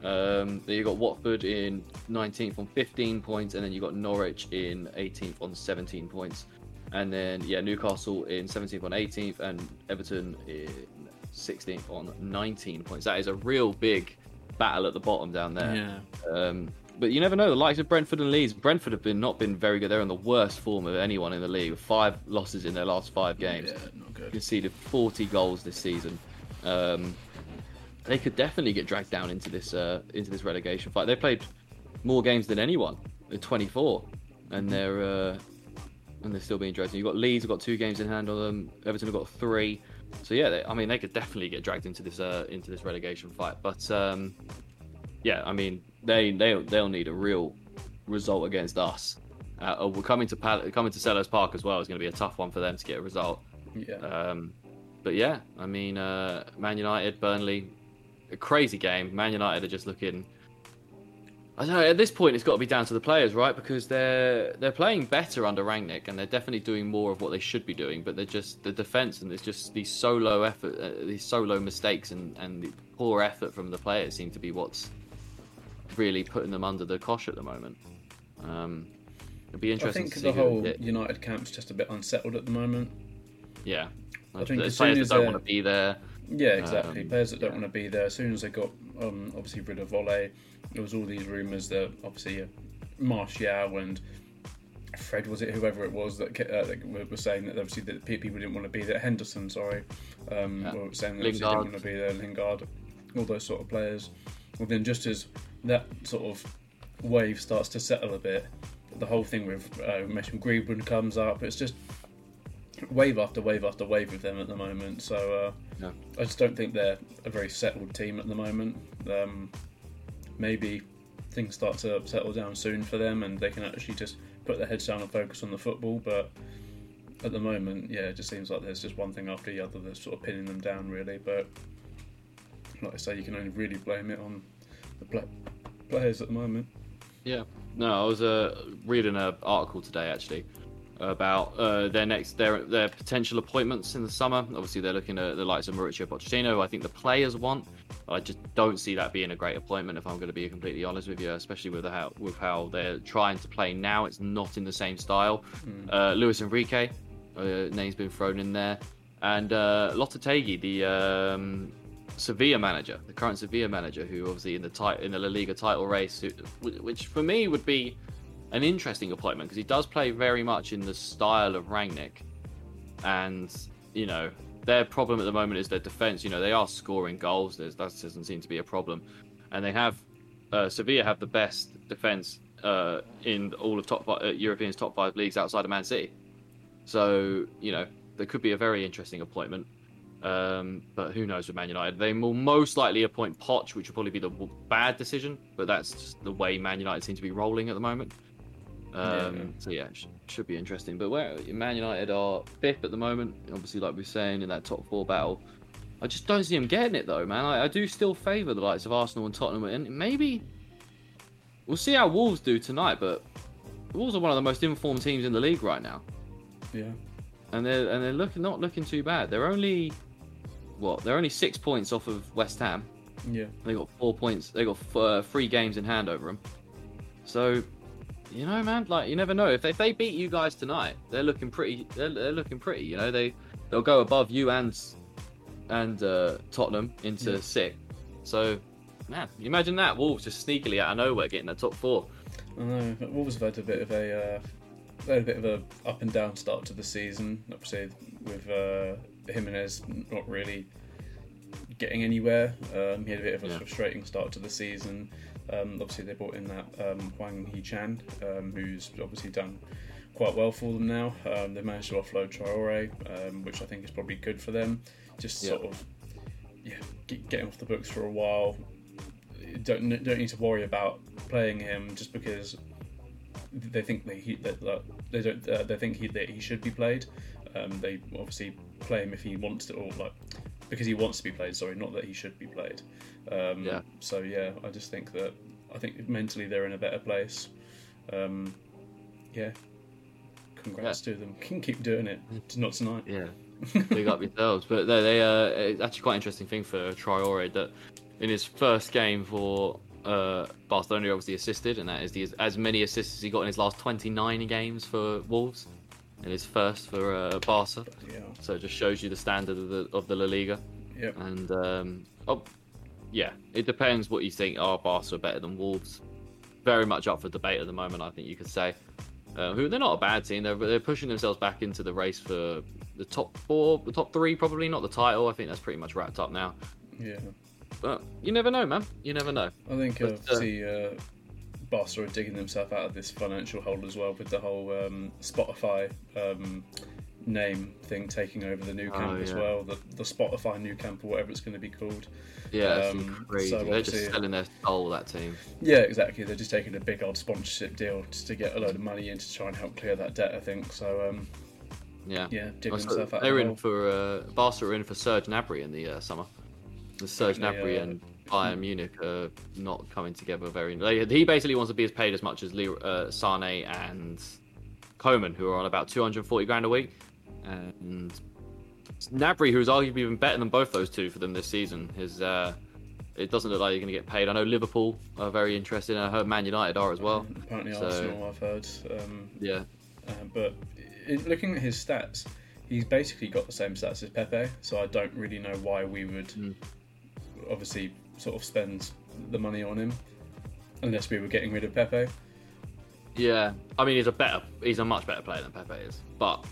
Um, then you got Watford in 19th on 15 points, and then you got Norwich in 18th on 17 points, and then yeah, Newcastle in 17th on 18th, and Everton in 16th on 19 points. That is a real big battle at the bottom down there.
Yeah.
Um, but you never know. The likes of Brentford and Leeds. Brentford have been not been very good. They're in the worst form of anyone in the league. Five losses in their last five games
Yeah. Not good.
conceded 40 goals this season. Um, they could definitely get dragged down into this uh, into this relegation fight. They played more games than anyone, at 24, and they're uh, and they're still being dragged. You've got Leeds have got two games in hand on them. Everton have got three. So yeah, they, I mean they could definitely get dragged into this uh, into this relegation fight. But um, yeah, I mean they they they'll need a real result against us. Uh, uh, we're coming to Pal- coming to Selhurst Park as well. It's going to be a tough one for them to get a result.
Yeah.
Um, but yeah, I mean, uh, Man United, Burnley, a crazy game. Man United are just looking. I don't know. At this point, it's got to be down to the players, right? Because they're they're playing better under Rangnick, and they're definitely doing more of what they should be doing. But they're just the defense, and there's just these solo effort, uh, these solo mistakes, and and the poor effort from the players seem to be what's really putting them under the cosh at the moment. Um, it'd be
I
interesting
think
to see
the whole
yeah,
United camp's just a bit unsettled at the moment.
yeah.
I think as soon
players
as
that don't want to be there.
Yeah, exactly.
Um,
Players that don't
yeah.
want to be there. As soon as they got um, obviously rid of Volley, there was all these rumours that obviously uh, Martial and Fred was it whoever it was that, uh, that saying that obviously that people didn't want to be there. Henderson, sorry, um,
Yeah.
were saying that obviously
Lingard.
didn't want to be there. Lingard, all those sort of players. Well, then just as that sort of wave starts to settle a bit, the whole thing with uh, Mason Greenwood comes up. It's just wave after wave after wave with them at the moment. So. Uh,
Yeah.
I just don't think they're a very settled team at the moment. Um, maybe things start to settle down soon for them and they can actually just put their heads down and focus on the football. But at the moment, yeah, it just seems like there's just one thing after the other that's sort of pinning them down, really. But like I say, you can only really blame it on the pla players at the moment.
Yeah. No, I was uh, reading an article today actually about uh, their next their their potential appointments in the summer. Obviously, they're looking at the likes of Mauricio Pochettino. I think the players want. I just don't see that being a great appointment. If I'm going to be completely honest with you, especially with how with how they're trying to play now, it's not in the same style. Uh, Luis Enrique, uh, name's been thrown in there, and uh, Lopetegui, the um, Sevilla manager, the current Sevilla manager, who obviously in the in the La Liga title race, who- which for me would be an interesting appointment because he does play very much in the style of Rangnick, and you know their problem at the moment is their defense. You know, they are scoring goals. There's, that doesn't seem to be a problem, and they have uh, Sevilla have the best defense uh, in all of top five, uh, Europeans top five leagues outside of Man City. So you know, there could be a very interesting appointment. Um, but who knows with Man United? They will most likely appoint Poch, which will probably be the bad decision. But that's just the way Man United seem to be rolling at the moment. Um,
Yeah.
So yeah, it sh- should be interesting. But where Man United are fifth at the moment, obviously, like we are saying in that top four battle. I just don't see them getting it though, man. I, I do still favour the likes of Arsenal and Tottenham, and maybe we'll see how Wolves do tonight. But Wolves are one of the most informed teams in the league right now
Yeah.
and they're and they're looking not looking too bad. They're only what? They're only six points off of West Ham.
Yeah.
They got four points. They got uh, three games in hand over them. So, you know, man, like you never know. If they, if they beat you guys tonight, they're looking pretty. They're, they're looking pretty. You know, they they'll go above you and and uh, Tottenham into
Yeah.
sixth. So, man, you imagine that Wolves just sneakily out of nowhere getting the top four.
I know. but Wolves have had a bit of a uh, they had a bit of a up and down start to the season. Obviously, with uh, Jimenez not really getting anywhere. Um, he had a bit of a
Yeah.
frustrating start to the season. Um, obviously, they brought in that um, Hwang Hee-chan, um, who's obviously done quite well for them now. Um, they managed to offload Traore, um, which I think is probably good for them. Just
Yeah.
sort of yeah, get, get him off the books for a while. Don't don't need to worry about playing him just because they think that he that, that they don't uh, they think he that he should be played. Um, they obviously play him if he wants to, or like because he wants to be played. Sorry, not that he should be played. Um,
Yeah.
So yeah, I just think that I think mentally they're in a better place. Um, yeah. Congrats to them. Can keep doing it. Not tonight.
Yeah, <laughs> big up yourselves. But they, they uh, it's actually quite an interesting thing for Traore that in his first game for uh, Barcelona, he obviously assisted, and that is the, as many assists as he got in his last 29 games for Wolves, and his first for uh, Barca.
Yeah.
So it just shows you the standard of the of the La Liga.
Yep.
And um, oh, yeah, it depends what you think. Are Barca better than Wolves? Very much up for debate at the moment. I think you could say. Uh, who they're not a bad team. They're they're pushing themselves back into the race for the top four, the top three, probably not the title. I think that's pretty much wrapped up now.
Yeah.
But you never know, man. You never know.
I think
But, uh,
obviously Barca are digging themselves out of this financial hole as well with the whole um, Spotify um, name thing taking over the new
Oh,
camp as well. The, the Spotify Nou Camp or whatever it's going to be called.
Yeah,
Um,
crazy.
so
they're just selling their soul. That team.
Yeah, exactly. They're just taking a big old sponsorship deal just to get a load of money in to try and help clear that debt. I think so. Um,
Yeah.
yeah, digging
Also,
themselves out.
they're in for uh, Barca are in for Serge Gnabry in the uh, summer. The Serge
And they,
Gnabry
uh,
and Bayern Munich are not coming together very. They, he basically wants to be as paid as much as Le, uh, Sane and Coman, who are on about 240 grand a week, and Gnabry, who's arguably even better than both those two for them this season, is. Uh, it doesn't look like you're going to get paid. I know Liverpool are very interested, and I heard Man United are as well.
Apparently,
So-
Arsenal. I've heard. Um,
Yeah,
Uh, but in, looking at his stats, he's basically got the same stats as Pepe. So I don't really know why we would
Mm.
obviously sort of spend the money on him unless we were getting rid of Pepe.
yeah. I mean, he's a better, he's a much better player than Pepe is, but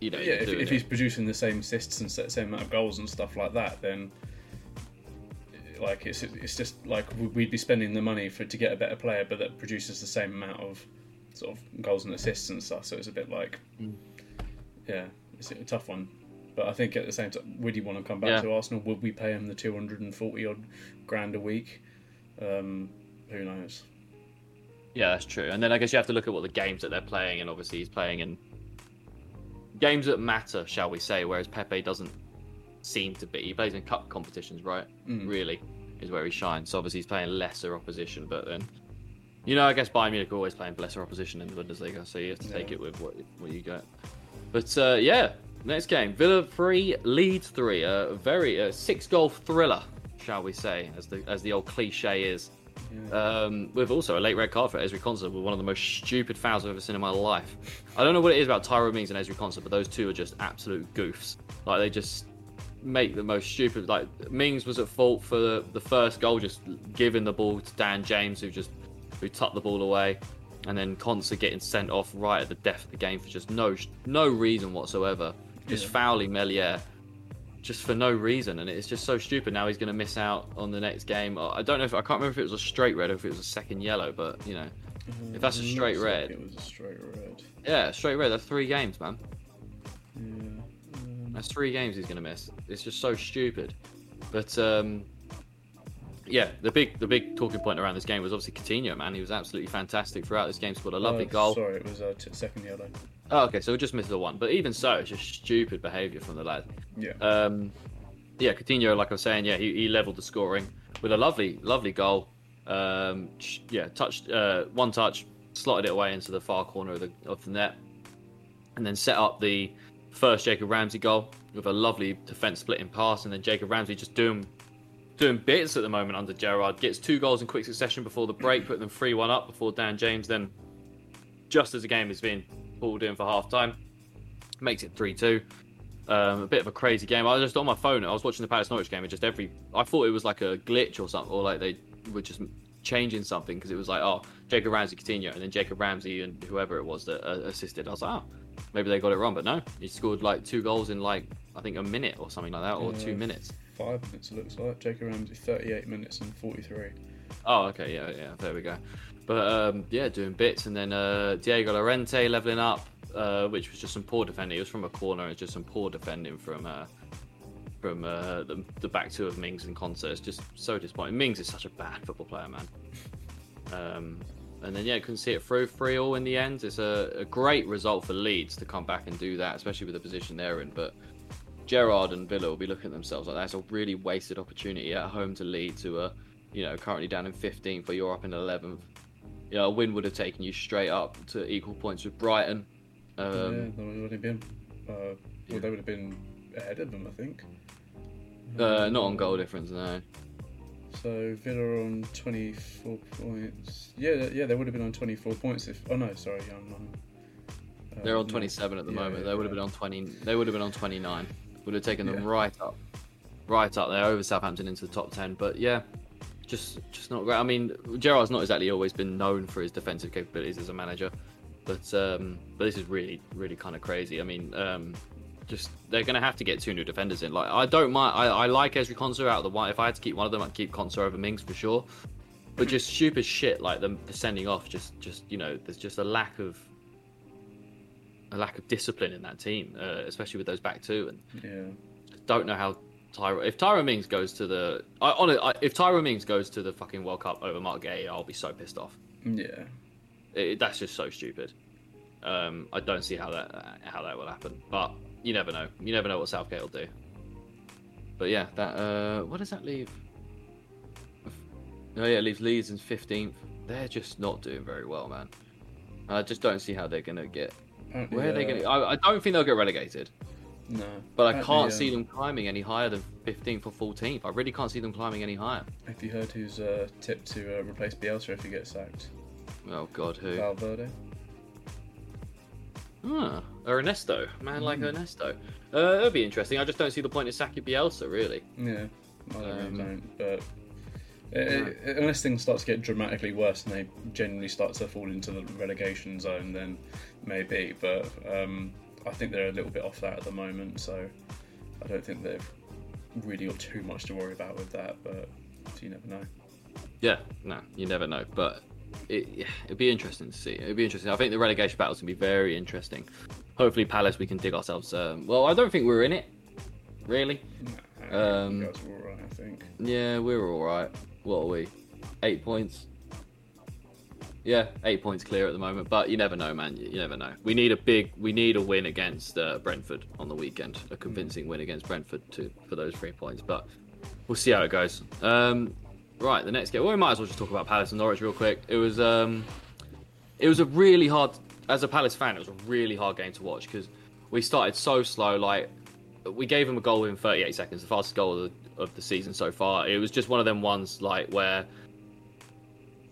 you know,
yeah, if, if he's producing the same assists and sa- same amount of goals and stuff like that, then like it's it's just like we- we'd be spending the money for to get a better player, but that produces the same amount of sort of goals and assists and stuff. So it's a bit like,
Mm.
yeah, it's a tough one. But I think at the same time, would he want to come back
Yeah.
to Arsenal? Would we pay him the two hundred and forty odd grand a week? Um, who knows?
Yeah, that's true. And then I guess you have to look at what the games that they're playing, and obviously he's playing in games that matter, shall we say, whereas Pepe doesn't seem to be. He plays in cup competitions, right?
Mm.
Really, is where he shines. So obviously he's playing lesser opposition, but then. You know, I guess Bayern Munich are always playing lesser opposition in the Bundesliga, so you have to take it with what, what you get. But uh, yeah, next game Villa three, Leeds three, a very uh, six goal thriller, shall we say, as the as the old cliche is.
Yeah.
Um, with also a late red card for Ezri Konsa with one of the most stupid fouls I've ever seen in my life. I don't know what it is about Tyro Mings and Ezri Konsa, but those two are just absolute goofs. Like they just make the most stupid. Like Mings was at fault for the, the first goal, just giving the ball to Dan James, who just who tucked the ball away, and then Konsa getting sent off right at the death of the game for just no no reason whatsoever, just
Yeah.
fouling Meslier. just for no reason, and it's just so stupid. Now he's going to miss out on the next game. I don't know if I can't remember if it was a straight red or if it was a second yellow, but you know, if that's a straight
like
red,
it was a straight red.
yeah, straight red. That's three games, man.
Yeah. um,
That's three games he's going to miss. It's just so stupid. But um, yeah, the big the big talking point around this game was obviously Coutinho. Man, he was absolutely fantastic throughout this game. Scored a lovely
uh,
goal.
Sorry, it was a t- second yellow.
Oh, okay, so we just missed the one. But even so, it's just stupid behaviour from the lad.
Yeah.
Um, yeah, Coutinho, like I was saying, yeah, he, he leveled the scoring with a lovely, lovely goal. Um, yeah, touched uh, one touch, slotted it away into the far corner of the of the net, and then set up the first Jacob Ramsey goal with a lovely defense splitting pass, and then Jacob Ramsey just doing doing bits at the moment under Gerrard. Gets two goals in quick succession before the break, put them three one up before Dan James then, just as the game is being pulled in for half time, makes it three two. Um, a bit of a crazy game. I was just on my phone. I was watching the Palace Norwich game, and just every I thought it was like a glitch or something, or like they were just changing something because it was like, oh, Jacob Ramsey, Coutinho, and then Jacob Ramsey and whoever it was that uh, assisted. I was like, oh, maybe they got it wrong, but no, he scored like two goals in like I think a minute or something like that, or
Yeah.
two minutes.
Five minutes, it looks like. Jacob Ramsey, 38 minutes and 43.
Oh, okay, yeah, yeah, there we go. But um, yeah, doing bits, and then uh, Diego Llorente leveling up, uh, which was just some poor defending. It was from a corner, it's just some poor defending from uh, from uh, the, the back two of Mings and Konsa. It's just so disappointing. Mings is such a bad football player, man. Um, and then yeah, couldn't see it through three all in the end. It's a, a great result for Leeds to come back and do that, especially with the position they're in. But Gerrard and Villa will be looking at themselves like that's a really wasted opportunity at home to lead to a, you know, currently down in 15th, but you're up in 11th. You know, a win would have taken you straight up to equal points with Brighton.
yeah,
Um,
they would have been. Uh, well, they would have been ahead of them, I think.
uh, not on goal difference, no.
So Villa are on 24 points. Yeah, yeah, they would have been on 24 points if. Oh no, sorry, yeah, I'm. Uh,
They're on 27 at the
Yeah,
moment.
yeah,
they would have been on 20. They would have been on 29. Would have taken them
Yeah.
right up, right up there over Southampton into the top 10. But yeah, just just not great. I mean, Gerrard's not exactly always been known for his defensive capabilities as a manager, but um, but this is really really kind of crazy. I mean, um, just they're going to have to get two new defenders in. Like I don't mind. I, I like Ezri Konsa out of the one. If I had to keep one of them, I'd keep Konsa over Mings for sure. But just stupid shit like them sending off. Just just you know, there's just a lack of a lack of discipline in that team, uh, especially with those back two. And
Yeah.
don't know how Tyro. If Tyrone Mings goes to the, I, on it, if Tyrone Mings goes to the fucking World Cup over Marc Guéhi, I'll be so pissed off.
Yeah.
It, that's just so stupid. Um, I don't see how that how that will happen, but you never know. You never know what Southgate will do. But yeah, that uh, what does that leave? Oh yeah, it leaves Leeds in fifteenth. They're just not doing very well, man. I just don't see how they're gonna get.
Apparently,
Where are they
uh,
gonna? I, I don't think they'll get relegated.
No.
But I can't see
um,
them climbing any higher than 15th or 14th. I really can't see them climbing any higher.
Have you heard who's uh, tipped to uh, replace Bielsa if he gets sacked?
Oh God, who?
Valverde.
Ah, Ernesto, man like
Hmm.
Ernesto. Uh, that'd be interesting. I just don't see the point in sacking Bielsa, really.
Yeah, I really
Um,
don't. But uh, unless things start to get dramatically worse and they genuinely start to fall into the relegation zone, then maybe. But um, I think they're a little bit off that at the moment, so I don't think they've really got too much to worry about with that. But you never know.
Yeah, no, you never know. But it, yeah, it'd be interesting to see. It'd be interesting. I think the relegation battle's gonna be very interesting. Hopefully, Palace we can dig ourselves. Um, well, I don't think we're in it, really.
Nah,
Um,
you guys are all right, I think.
Yeah, we're all right. What are we? Eight points. Yeah, eight points clear at the moment, but you never know, man. You, never know. We need a big, we need a win against uh, Brentford on the weekend, a convincing win against Brentford to for those three points. But we'll see how it goes. Um, right, the next game. Well, we might as well just talk about Palace and Norwich real quick. It was, um, it was a really hard. As a Palace fan, it was a really hard game to watch because we started so slow. Like we gave them a goal in 38 seconds, the fastest goal of the, of the season so far. It was just one of them ones like where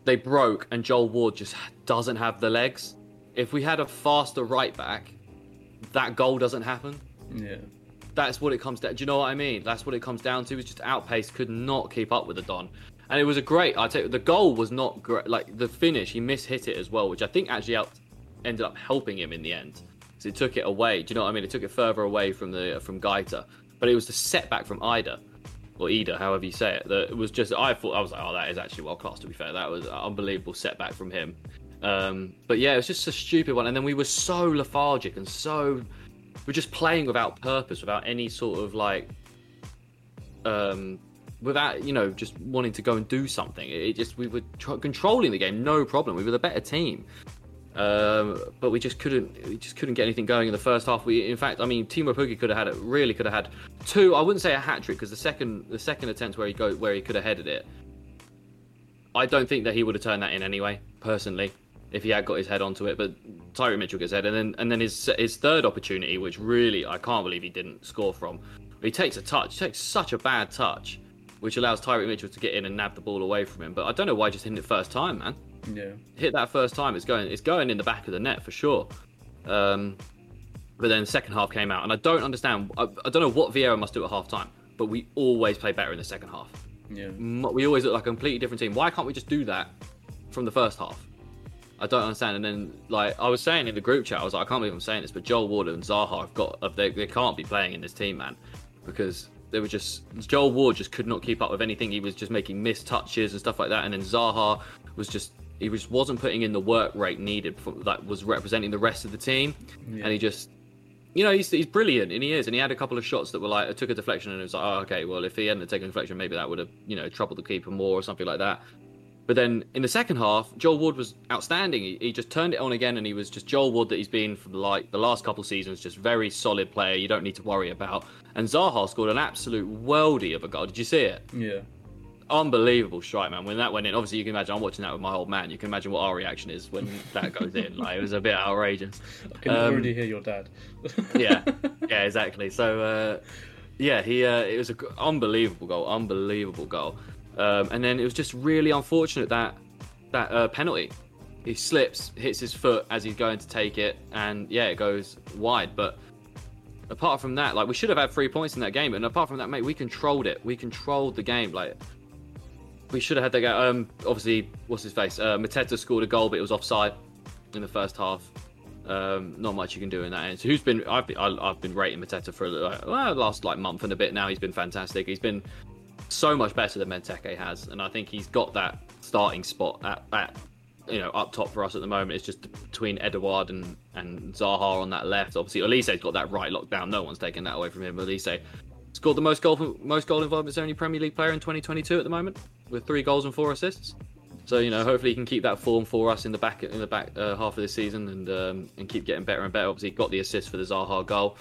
they broke and Joel Ward just doesn't have the legs. If we had a faster right back, that goal doesn't happen.
Yeah.
That's what it comes down. Do you know what I mean? That's what it comes down to. It's just outpace could not keep up with the Don, and it was a great. I take the goal was not great. Like the finish, he mishit it as well, which I think actually out, ended up helping him in the end. So he took it away. Do you know what I mean? He took it further away from the from Guaita. but it was the setback from Idah or Idah, however you say it. That was just I thought I was like, oh, that is actually world class. To be fair, that was an unbelievable setback from him. Um, but yeah, it was just a stupid one, and then we were so lethargic and so we're just playing without purpose, without any sort of like, um, without you know just wanting to go and do something. It just we were tr- controlling the game, no problem. We were the better team. Um, but we just couldn't, we just couldn't get anything going in the first half. We, in fact, I mean, Teemu Pukki could have had it. Really, could have had two. I wouldn't say a hat trick because the second, the second attempt where he go, where he could have headed it. I don't think that he would have turned that in anyway, personally, if he had got his head onto it. But Tyrick Mitchell gets head, and then and then his his third opportunity, which really I can't believe he didn't score from. He takes a touch, takes such a bad touch, which allows Tyrick Mitchell to get in and nab the ball away from him. But I don't know why he just hit it first time, man
Yeah.
hit that first time, it's going it's going in the back of the net for sure. Um, but then the second half came out, and I don't understand. I, I don't know what Vieira must do at half time, but we always play better in the second half.
Yeah.
We always look like a completely different team. Why can't we just do that from the first half? I don't understand. And then, like I was saying in the group chat, I was like, I can't believe I'm saying this, but Joel Ward and Zaha have got they, they can't be playing in this team, man, because they were just Joel Ward just could not keep up with anything. He was just making missed touches and stuff like that, and then Zaha was just he just wasn't putting in the work rate needed for, that was representing the rest of the team,
Yeah.
and he just. You know he's, he's brilliant, and he is, and he had a couple of shots that were like I took a deflection, and it was like, oh, okay, well if he hadn't taken a deflection, maybe that would have you know troubled the keeper more or something like that. But then in the second half, Joel Ward was outstanding. He, he just turned it on again, and he was just Joel Ward that he's been for like the last couple of seasons. Just very solid player. You don't need to worry about. And Zaha scored an absolute worldie of a goal. Did you see it?
Yeah.
Unbelievable strike, man. When that went in, obviously you can imagine. I'm watching that with my old man. You can imagine what our reaction is when <laughs> that goes in. Like it was a bit outrageous.
I can
Um,
already hear your dad. <laughs>
yeah, <laughs> yeah, exactly. So, uh, yeah, he uh, it was an unbelievable goal, unbelievable goal, um, and then it was just really unfortunate that that uh, penalty. He slips, hits his foot as he's going to take it, and yeah, it goes wide. But apart from that, like we should have had three points in that game. And apart from that, mate, we controlled it. We controlled the game. Like we should have had that game. Um, obviously, what's his face? Uh, Mateta scored a goal, but it was offside in the first half. Um, not much you can do in that end. So who's been? I've been, I- I've been rating Mateta for like, well, last like month and a bit now. He's been fantastic. He's been so much better than Benteke has, and I think he's got that starting spot at, at you know up top for us at the moment. It's just between Edouard and and Zaha on that left. Obviously, Olise's got that right locked down. No one's taking that away from him. Olise scored the most goal most goal involvements only Premier League player in 2022 at the moment with three goals and four assists. So you know, hopefully he can keep that form for us in the back in the back uh, half of this season and um, and keep getting better and better. Obviously, got the assist for the Zaha goal,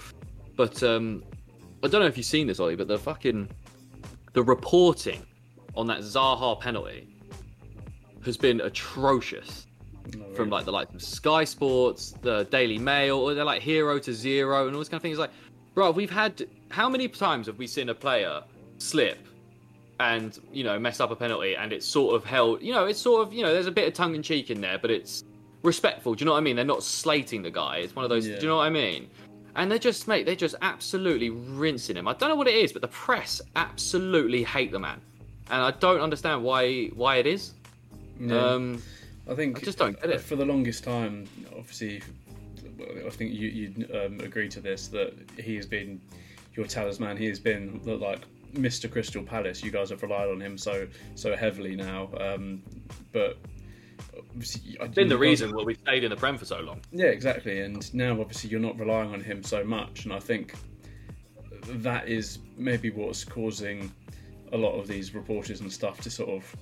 but um, I don't know if you've seen this, Ollie, but the fucking the reporting on that Zaha penalty has been atrocious
No,
from like the likes of Sky Sports, the Daily Mail, or they're like hero to zero and all this kind of thing. It's like, bro, we've had how many times have we seen a player slip and you know mess up a penalty and it's sort of held, you know, it's sort of you know there's a bit of tongue in cheek in there, but it's respectful. Do you know what I mean? They're not slating the guy. It's one of those.
Yeah.
Do you know what I mean? And they're just, mate, they're just absolutely rinsing him. I don't know what it is, but the press absolutely hate the man, and I don't understand why why it is.
Yeah.
Um,
I think
I just don't get it.
For the longest time, obviously, I think you you um, agree to this that he has been your talisman. He has been like Mr. Crystal Palace. You guys have relied on him so so heavily now, um, but. obviously, I-
been the reason why we stayed in the Prem for so long.
Yeah, exactly. And now, obviously, you're not relying on him so much, and I think that is maybe what's causing a lot of these reporters and stuff to sort of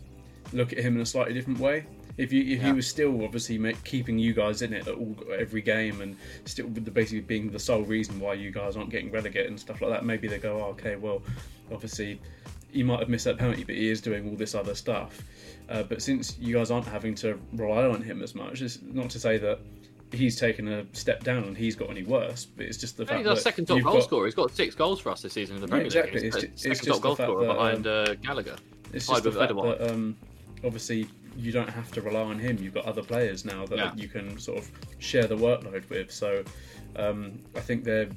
look at him in a slightly different way. If you if
Yeah.
he was still obviously make, keeping you guys in it at all, every game and still basically being the sole reason why you guys aren't getting relegated and stuff like that, maybe they go, oh, okay, well, obviously he might have missed that penalty, but he is doing all this other stuff. Uh, but since you guys aren't having to rely on him as much, it's not to say that he's taken a step down and he's got any worse, but it's just the
And
fact
he's our
that
second top
you've
goal
got-
scorer. He's got six goals for us this season in the
Yeah,
Premier
exactly.
League.
It's
He's
ju-
the
it's
second
just
top goal scorer
that,
behind
um,
uh, Gallagher.
It's
tied
just the
with
fact
Edouard.
that um, obviously you don't have to rely on him. You've got other players now that
Yeah.
you can sort of share the workload with. So um, I think they're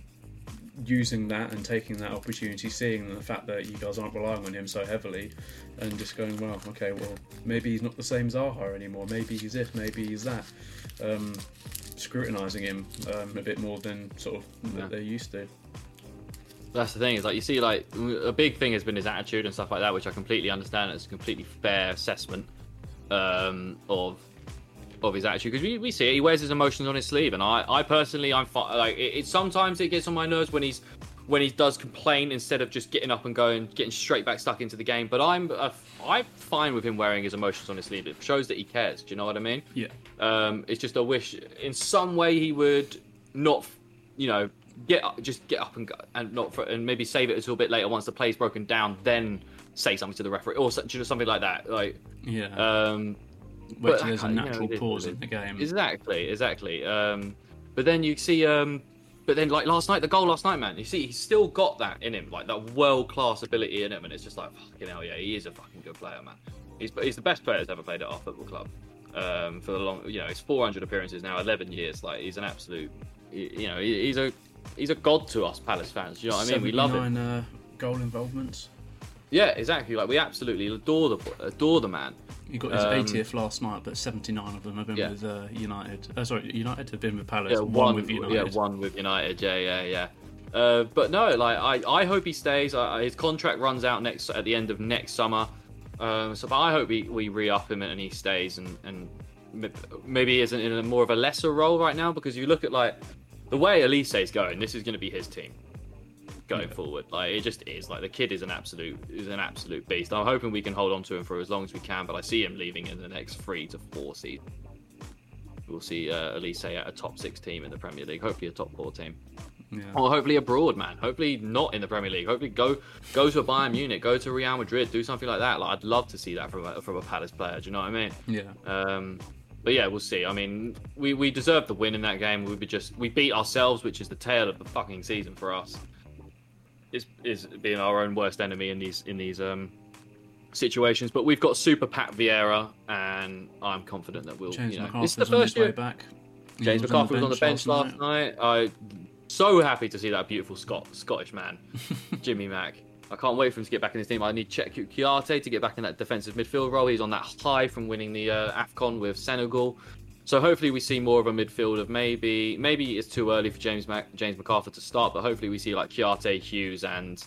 using that and taking that opportunity, seeing the fact that you guys aren't relying on him so heavily, and just going, well, okay, well maybe he's not the same Zaha anymore. Maybe he's this. Maybe he's that. Um, scrutinizing him um, a bit more than sort of
Yeah.
they're used to.
That's the thing is like you see like a big thing has been his attitude and stuff like that, which I completely understand. It's a completely fair assessment um, of of his attitude because we, we see it. He wears his emotions on his sleeve, and I, I personally, I'm like it, it. Sometimes it gets on my nerves when he's when he does complain instead of just getting up and going, getting straight back stuck into the game. But I'm uh, I'm fine with him wearing his emotions on his sleeve. It shows that he cares. Do you know what I mean?
Yeah.
Um, it's just a wish in some way he would not, you know, get up, just get up and go, and not for, and maybe save it a little bit later once the play's broken down, then say something to the referee or something like that. Like,
Yeah.
um, but,
there's a
you know,
natural
it is
pause
it
in the game.
Exactly, exactly. Um, but then you see, um, but then like last night, the goal last night, man. You see, he's still got that in him, like that world class ability in him, and it's just like fucking hell, yeah, he is a fucking good player, man. He's he's the best player that's ever played at our football club. Um, for the long, you know, it's 400 appearances now, 11 years. Like he's an absolute, you know, he- he's a he's a god to us Palace fans. You know what I mean? We love him.
Uh, goal involvements.
Yeah, exactly. Like we absolutely adore the adore the man.
He got his
Um,
80th last night, but 79 of them have been
Yeah.
with uh, United. Uh, sorry, United have been with Palace.
Yeah,
one, with United.
Yeah, one with United. Yeah, yeah, yeah. Uh, but no, like I, I hope he stays. I, his contract runs out next at the end of next summer. Um, so, but I hope we, we re up him and he stays and and maybe isn't in a more of a lesser role right now because you look at like the way Olise is going. This is going to be his team going
Yeah.
forward. Like it just is. Like the kid is an absolute is an absolute beast. I'm hoping we can hold on to him for as long as we can. But I see him leaving in the next three to four seasons. We'll see uh, Olise at a top six team in the Premier League. Hopefully a top four team.
Yeah.
Or hopefully abroad, man. Hopefully not in the Premier League. Hopefully go go to a Bayern Munich, go to Real Madrid, do something like that. Like I'd love to see that from a, from a Palace player. Do you know what I mean?
yeah.
Um, but yeah, we'll see. I mean, we we deserved the win in that game. We just we beat ourselves, which is the tail of the fucking season for us. Is is being our own worst enemy in these in these um situations. But we've got Super Pat Vieira, and I'm confident that we'll.
James
you know, this is the
on
first year.
back.
James McCarthy was on the bench last night. I so happy to see that beautiful Scot Scottish man, <laughs> Jimmy Mack. I can't wait for him to get back in his team. I need Chet Kouyaté to get back in that defensive midfield role. He's on that high from winning the uh, Afcon with Senegal. So hopefully we see more of a midfield of maybe maybe it's too early for James Mac, James McArthur to start, but hopefully we see like Kouyaté, Hughes, and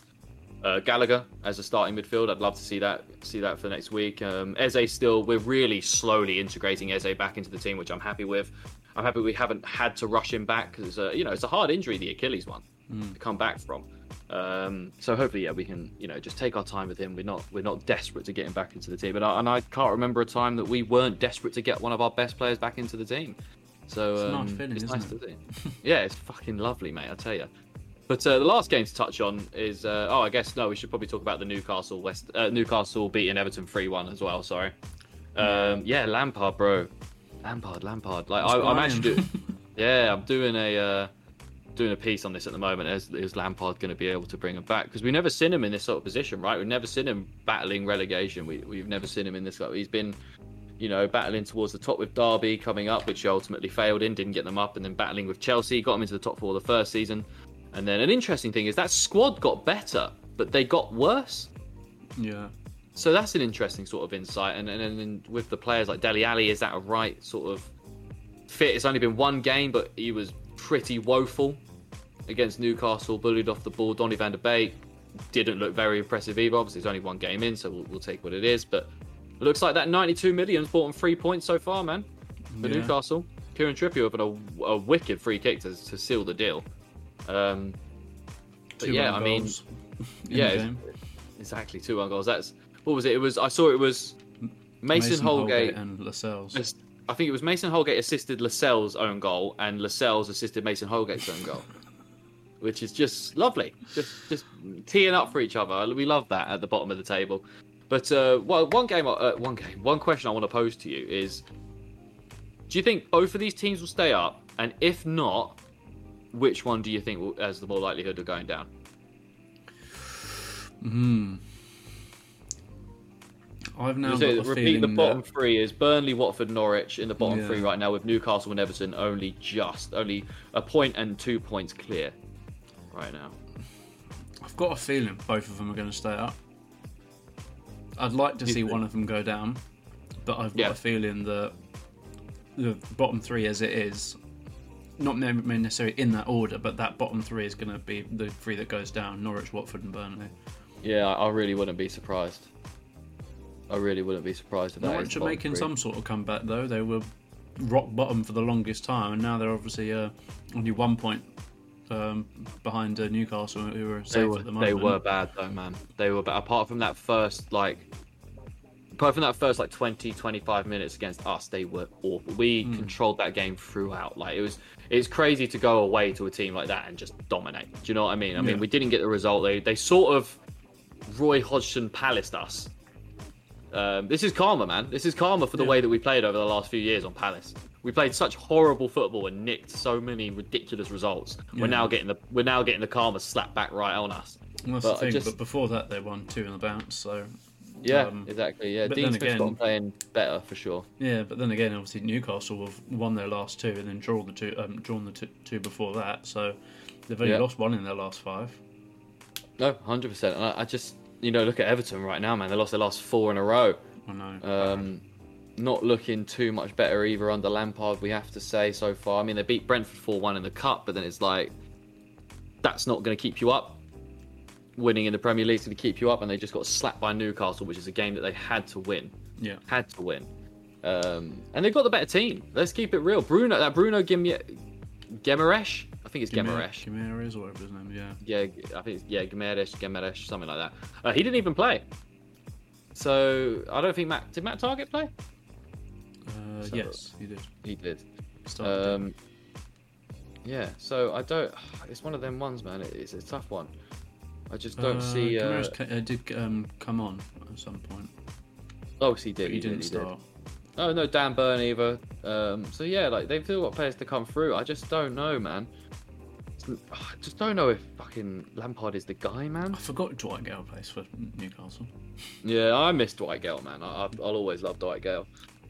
uh, Gallagher as a starting midfield. I'd love to see that see that for next week. Um, Eze still, we're really slowly integrating Eze back into the team, which I'm happy with. I'm happy we haven't had to rush him back because uh, you know it's a hard injury, the Achilles one, to come back from. Um, so hopefully, yeah, we can you know just take our time with him. We're not we're not desperate to get him back into the team, and I, and I can't remember a time that we weren't desperate to get one of our best players back into the team. So
It's a nice
um,
feeling,
it's
isn't
nice
it?
to see. <laughs> yeah, it's fucking lovely, mate. I tell you. But uh, the last game to touch on is uh, oh, I guess no, we should probably talk about the Newcastle West uh, Newcastle beating Everton three one as well. Sorry. Um, yeah, Lampard, bro. Lampard, Lampard. Like I, I'm actually doing. Yeah, I'm doing a uh, doing a piece on this at the moment. Is, is Lampard going to be able to bring him back? Because we've never seen him in this sort of position, right? We've never seen him battling relegation. We, we've never seen him in this. He's been, you know, battling towards the top with Derby coming up, which he ultimately failed in, didn't get them up, and then battling with Chelsea, got them into the top four the first season. And then an interesting thing is that squad got better, but they got worse.
Yeah.
So that's an interesting sort of insight. And and, and then with the players like Dele Alli, is that a right sort of fit? It's only been one game, but he was pretty woeful against Newcastle, bullied off the ball. Donny van der Beek didn't look very impressive either. Obviously, it's only one game in, so we'll, we'll take what it is. But it looks like that 92 million's bought him three points so far, man, for
Yeah.
Newcastle. Kieran Trippier with a, a wicked free kick to, to seal the deal. Um, but
Two
yeah, I mean, <laughs> yeah,
the
it's-
game.
exactly two own goals. That's what was it? It was I saw it was Mason, Holgate.
and Lascelles.
I think it was Mason Holgate assisted Lascelles' own goal, and Lascelles assisted Mason Holgate's own goal, <laughs> which is just lovely. Just just teeing up for each other. We love that at the bottom of the table. But uh, well, one game, uh, one game, one question I want to pose to you is: Do you think both of these teams will stay up? And if not, which one do you think will, has the more likelihood of going down?
Hmm. I've now
So,
got a
repeat the bottom
that
three is Burnley, Watford, Norwich in the bottom
Yeah.
three right now with Newcastle and Everton only just only a point and two points clear right now.
I've got a feeling both of them are going to stay up. I'd like to
You
see
think?
one of them go down, but I've got
Yeah.
a feeling that the bottom three, as it is, not necessarily in that order, but that bottom three is going to be the three that goes down: Norwich, Watford, and Burnley.
Yeah, I really wouldn't be surprised. I really wouldn't be surprised if
Norwich are making
three.
some sort of comeback though. They were rock bottom for the longest time, and now they're obviously uh, only one point um, behind uh, Newcastle, who are
They were,
at the moment.
they were bad though, man. They were bad. Apart from that first like, apart from that first like 20, 25 minutes against us, they were awful. We
Hmm.
controlled that game throughout. Like it was, it's crazy to go away to a team like that and just dominate. Do you know what I mean? I mean, we didn't get the result. They they sort of Roy Hodgson palaced us. Um, this is karma, man. This is karma for the
Yeah.
way that we played over the last few years on Palace. We played such horrible football and nicked so many ridiculous results.
Yeah.
We're now getting the we're now getting the karma slapped back right on us.
Well, that's
but
the thing.
just-
But before that, they won two in the bounce. So
Yeah,
Um,
exactly. Yeah, Dean Smith's
again-
playing better for sure.
yeah, but then again, obviously Newcastle have won their last two and then drawn the two, um, drawn the two, two before that. So they've only
Yeah.
lost one in their last five.
No, hundred percent. And I, I just you know look at Everton right now, man. They lost their last four in a row.
I know.
Um, not looking too much better either under Lampard. We have to say so far. I mean, they beat Brentford four one in the cup, but then it's like that's not going to keep you up. Winning in the Premier League is going to keep you up, and they just got slapped by Newcastle, which is a game that they had to win.
yeah.
Had to win. Um, and they've got the better team. Let's keep it real. Bruno, that Bruno Gimye, Gemaresh, I think it's Gemaresh.
Gimenez or whatever his name. is, Yeah.
Yeah, I think it's, yeah, Gemaresh, Gemaresh, something like that. Uh, he didn't even play. So I don't think Matt did Matt Targett play.
Uh,
So-
yes, he did.
He did. Um, yeah. So I don't. It's one of them ones, man. It's a tough one. I just don't
Uh,
see. Uh,
ca- uh, did um, come on at some point,
oh, he did.
he,
He, did.
didn't
He did.
start.
Oh no, Dan Burn either. Um, so yeah, like they've still got players to come through. I just don't know, man. I just don't know if fucking Lampard is the guy, man.
I forgot Dwight Gayle plays for Newcastle.
Yeah, I miss Dwight Gayle, man. I, I- I'll always love Dwight Gayle.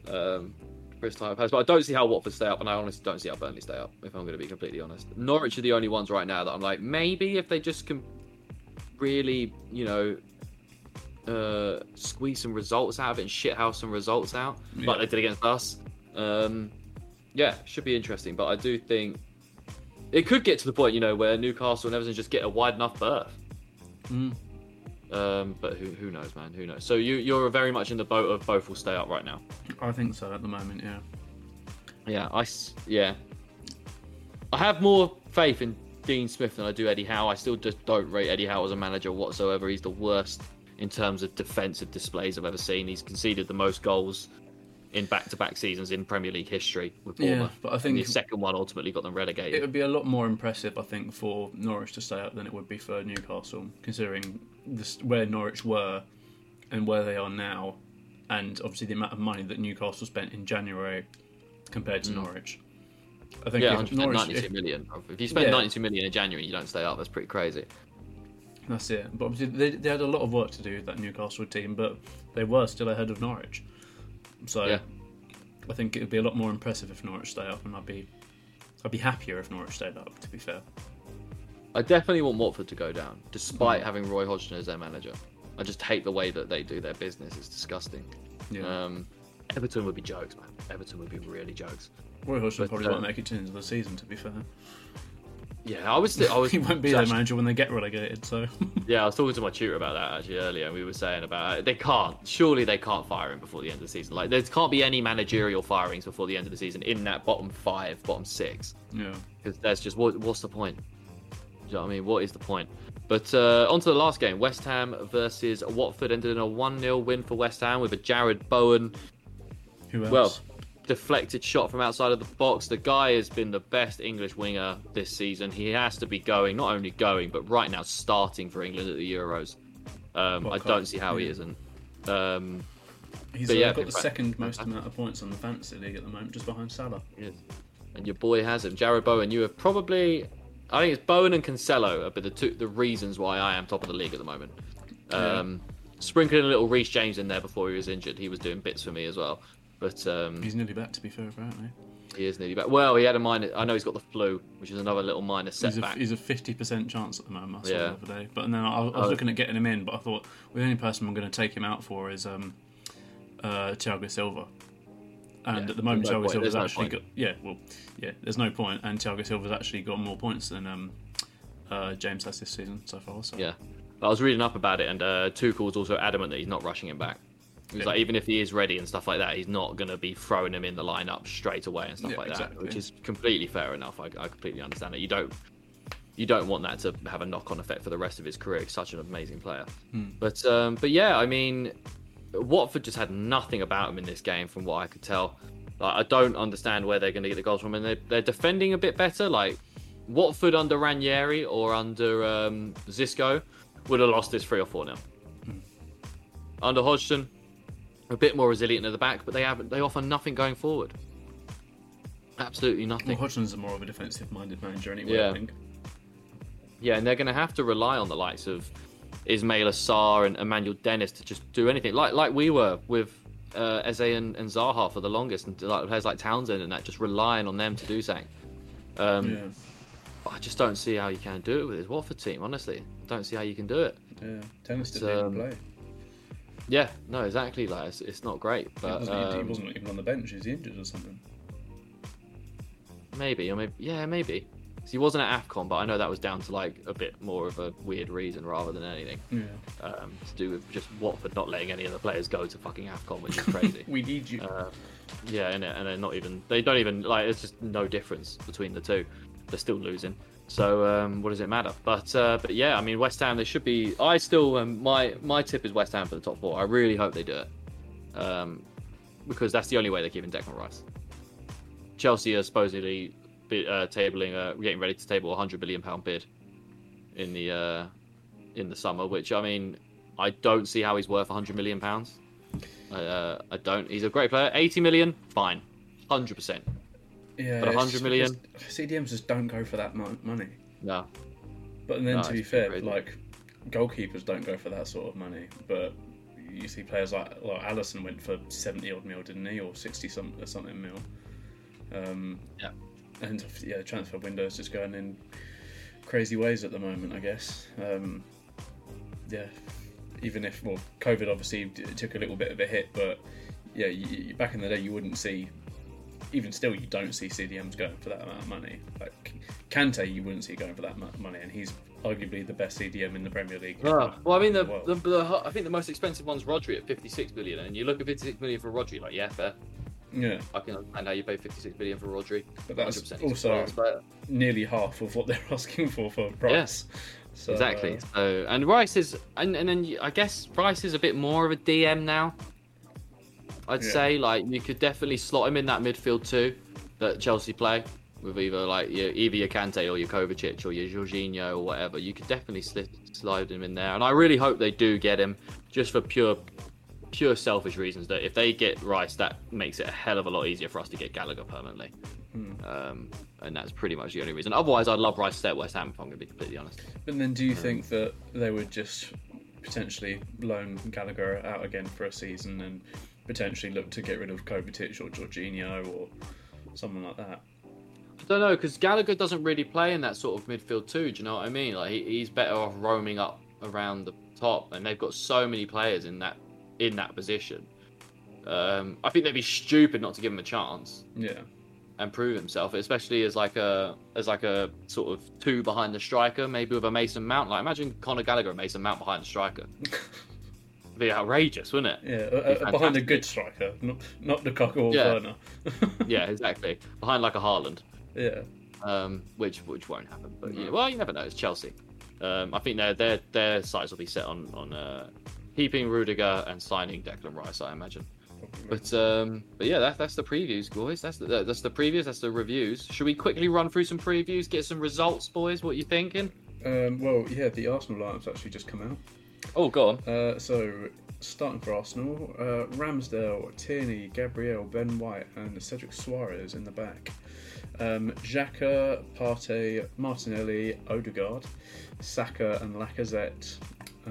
Um, time past, but I don't see how Watford stay up, and I honestly don't see how Burnley stay up. If I'm going to be completely honest, Norwich are the only ones right now that I'm like, maybe if they just can really, you know, uh, squeeze some results out of it and shithouse some results out,
Yeah.
like they did against us. Um, yeah, should be interesting. But I do think it could get to the point, you know, where Newcastle and Everton just get a wide enough berth.
Mm.
Um, but who who knows, man? Who knows? So you you're very much in the boat of both will stay up right now.
I think so at the moment. Yeah.
Yeah, I yeah. I have more faith in Dean Smith than I do Eddie Howe. I still just don't rate Eddie Howe as a manager whatsoever. He's the worst in terms of defensive displays I've ever seen. He's conceded the most goals in back-to-back seasons in Premier League history with Bournemouth.
Yeah, but I
And
think
the second one ultimately got them relegated.
it would be a lot more impressive, I think, for Norwich to stay up than it would be for Newcastle, considering this, where Norwich were and where they are now, and obviously the amount of money that Newcastle spent in January compared to Norwich. I think
Mm. Yeah,
if Norwich,
92
if-
million. If you spend
Yeah.
92 million in January, you don't stay up. That's pretty crazy.
That's it. But obviously they, they had a lot of work to do with that Newcastle team, but they were still ahead of Norwich. So
Yeah.
I think it would be a lot more impressive if Norwich stay up, and I'd be I'd be happier if Norwich stayed up. To be fair,
I definitely want Watford to go down, despite having Roy Hodgson as their manager. I just hate the way that they do their business. It's disgusting.
yeah.
Um, Everton would be jokes, man. Everton would be really jokes.
Roy Hodgson
but,
probably
uh,
won't make it to the end of the season. To be fair,
Yeah, I was. I was. <laughs>
he won't be their manager when they get relegated. So <laughs>
Yeah, I was talking to my tutor about that actually earlier, and we were saying about they can't. Surely they can't fire him before the end of the season. Like there can't be any managerial firings before the end of the season in that bottom five, bottom six.
yeah,
because that's just what, what's the point? You know what I mean? What is the point? But uh, on to the last game West Ham versus Watford ended in a 1 0 win for West Ham with a Jarrod Bowen,
who else?
well, deflected shot from outside of the box. The guy has been the best English winger this season. He has to be going, not only going, but right now starting for England at the Euros. Um, I don't see how he isn't. Um,
he's uh,
yeah,
got the
fact-
second most amount of points on the fantasy league at the moment, just behind Salah.
Yes. And your boy has him. Jarrod Bowen, you have probably I think it's Bowen and Cancelo are the two the reasons why I am top of the league at the moment. Um sprinkling a little Reece James in there before he was injured. He was doing bits for me as well. But um,
He's nearly back, to be fair, apparently.
he is nearly back. Well, he had a minor. I know he's got the flu, which is another little minor setback.
he's a 50% chance at the moment, I saw
Yeah.
the other day. But then I, I was
Oh.
looking at getting him in, but I thought well, the only person I'm going to take him out for is um, uh, Thiago Silva. And
Yeah,
at the moment,
no
Thiago
point,
Silva's
there's
actually
point.
got yeah, well, yeah. There's no point, and Thiago Silva's actually got more points than um, uh, James has this season so far. So
Yeah, I was reading up about it, and uh, Tuchel's also adamant that he's not rushing him back. He's
Yeah.
like, even if he is ready and stuff like that, he's not going to be throwing him in the lineup straight away and stuff
Yeah,
like
exactly.
that, which is completely fair enough. I, I completely understand it. You don't, you don't want that to have a knock-on effect for the rest of his career. He's such an amazing player.
Hmm.
But, um, but yeah, I mean, Watford just had nothing about him in this game, from what I could tell. Like, I don't understand where they're going to get the goals from, and they're, they're defending a bit better. Like Watford under Ranieri or under um, Xisco would have lost this three or four now. Under Hodgson, a bit more resilient at the back, but they have they offer nothing going forward. Absolutely
well,
nothing.
Hodgson's a more of a defensive-minded manager anyway.
Yeah.
I think.
Yeah, and they're going to have to rely on the likes of Ismaïla Sarr and Emmanuel Dennis to just do anything, like like we were with uh, Eze and, and Zaha for the longest, and like players like Townsend and that, just relying on them to do something. Um,
Yeah,
I just don't see how you can do it with this Watford team. Honestly, I don't see how you can do it.
yeah. Dennis didn't
um,
play.
Yeah, no, exactly. Like it's, it's not great,
He
but
wasn't, he- he
um,
wasn't even on the bench. He's injured or something.
maybe or maybe yeah, maybe. He wasn't at Afcon, but I know that was down to like a bit more of a weird reason rather than anything
Yeah.
um, to do with just Watford not letting any of the players go to fucking Afcon, which is crazy. <laughs>
We need you.
uh, yeah, and, and they're not even they don't even like it's just no difference between the two. They're still losing. So um, what does it matter? But uh, but yeah, I mean West Ham they should be. I still um, my my tip is West Ham for the top four. I really hope they do it um, because that's the only way they're keeping Declan Rice. Chelsea are supposedly uh, tabling, uh, getting ready to table a hundred billion pound bid in the uh, in the summer. Which I mean, I don't see how he's worth a hundred million pounds. I, uh, I don't. He's a great player. Eighty million, fine, hundred percent.
yeah,
but
it's
100
just
million?
CDMs just don't go for that money.
No,
But then
No,
to be fair, like goalkeepers don't go for that sort of money. But you see players like like Alisson went for seventy odd mil, didn't he, or sixty some something mil? Um,
Yeah.
And yeah, transfer windows just going in crazy ways at the moment. I guess. Um, yeah. Even if well, COVID obviously d- took a little bit of a hit, but yeah, you, back in the day you wouldn't see. Even still, you don't see CDMs going for that amount of money. Like Kante, you wouldn't see going for that mu- money, and he's arguably the best CDM in the Premier League.
Ah, well, I mean, the, the, the I think the most expensive one's Rodri at 56 million, and you look at 56 million for Rodri, like yeah, fair.
Yeah,
I can understand how you pay 56 million for Rodri.
but that's
100% he's a
also nearly half of what they're <laughs> asking for for price. So,
exactly.
uh,
So, and Rice is, and, and then I guess Rice is a bit more of a DM now. I'd
Yeah.
say like you could definitely slot him in that midfield too that Chelsea play with either like your, either your Kante or your Kovacic or your Jorginho or whatever. You could definitely slid, slide him in there, and I really hope they do get him just for pure. Pure selfish reasons that if they get Rice, that makes it a hell of a lot easier for us to get Gallagher permanently.
Hmm.
Um, and that's pretty much the only reason. Otherwise, I'd love Rice to stay at West Ham if I'm going to be completely honest.
But then, do you think that they would just potentially loan Gallagher out again for a season and potentially look to get rid of Kovacic or Jorginho or someone like that?
I don't know because Gallagher doesn't really play in that sort of midfield too. Do you know what I mean? Like he, he's better off roaming up around the top, and they've got so many players in that in that position. Um, I think they'd be stupid not to give him a chance
Yeah,
and prove himself, especially as like a as like a sort of two behind the striker, maybe with a Mason Mount. Like imagine Conor Gallagher and Mason Mount behind the striker. It'd <laughs> be outrageous, wouldn't it?
yeah, uh, behind a good striker, not not Lukaku or
Yeah.
Werner. <laughs>
Yeah, exactly. Behind like a Haaland.
yeah,
um, which which won't happen. But yeah, well, you never know. It's Chelsea. Um, I think their their their sights will be set on on uh, keeping Rudiger and signing Declan Rice. I imagine. But um, but yeah, that, that's the previews, boys. That's the that's the previews. That's the reviews. Should we quickly run through some previews, get some results, boys? What you thinking?
um, well, yeah, the Arsenal lineup's actually just come out.
Oh, go on.
Uh, so, starting for Arsenal, uh, Ramsdale, Tierney, Gabriel, Ben White, and Cedric Soares in the back. Um, Xhaka, Partey, Martinelli, Odegaard, Saka, and Lacazette.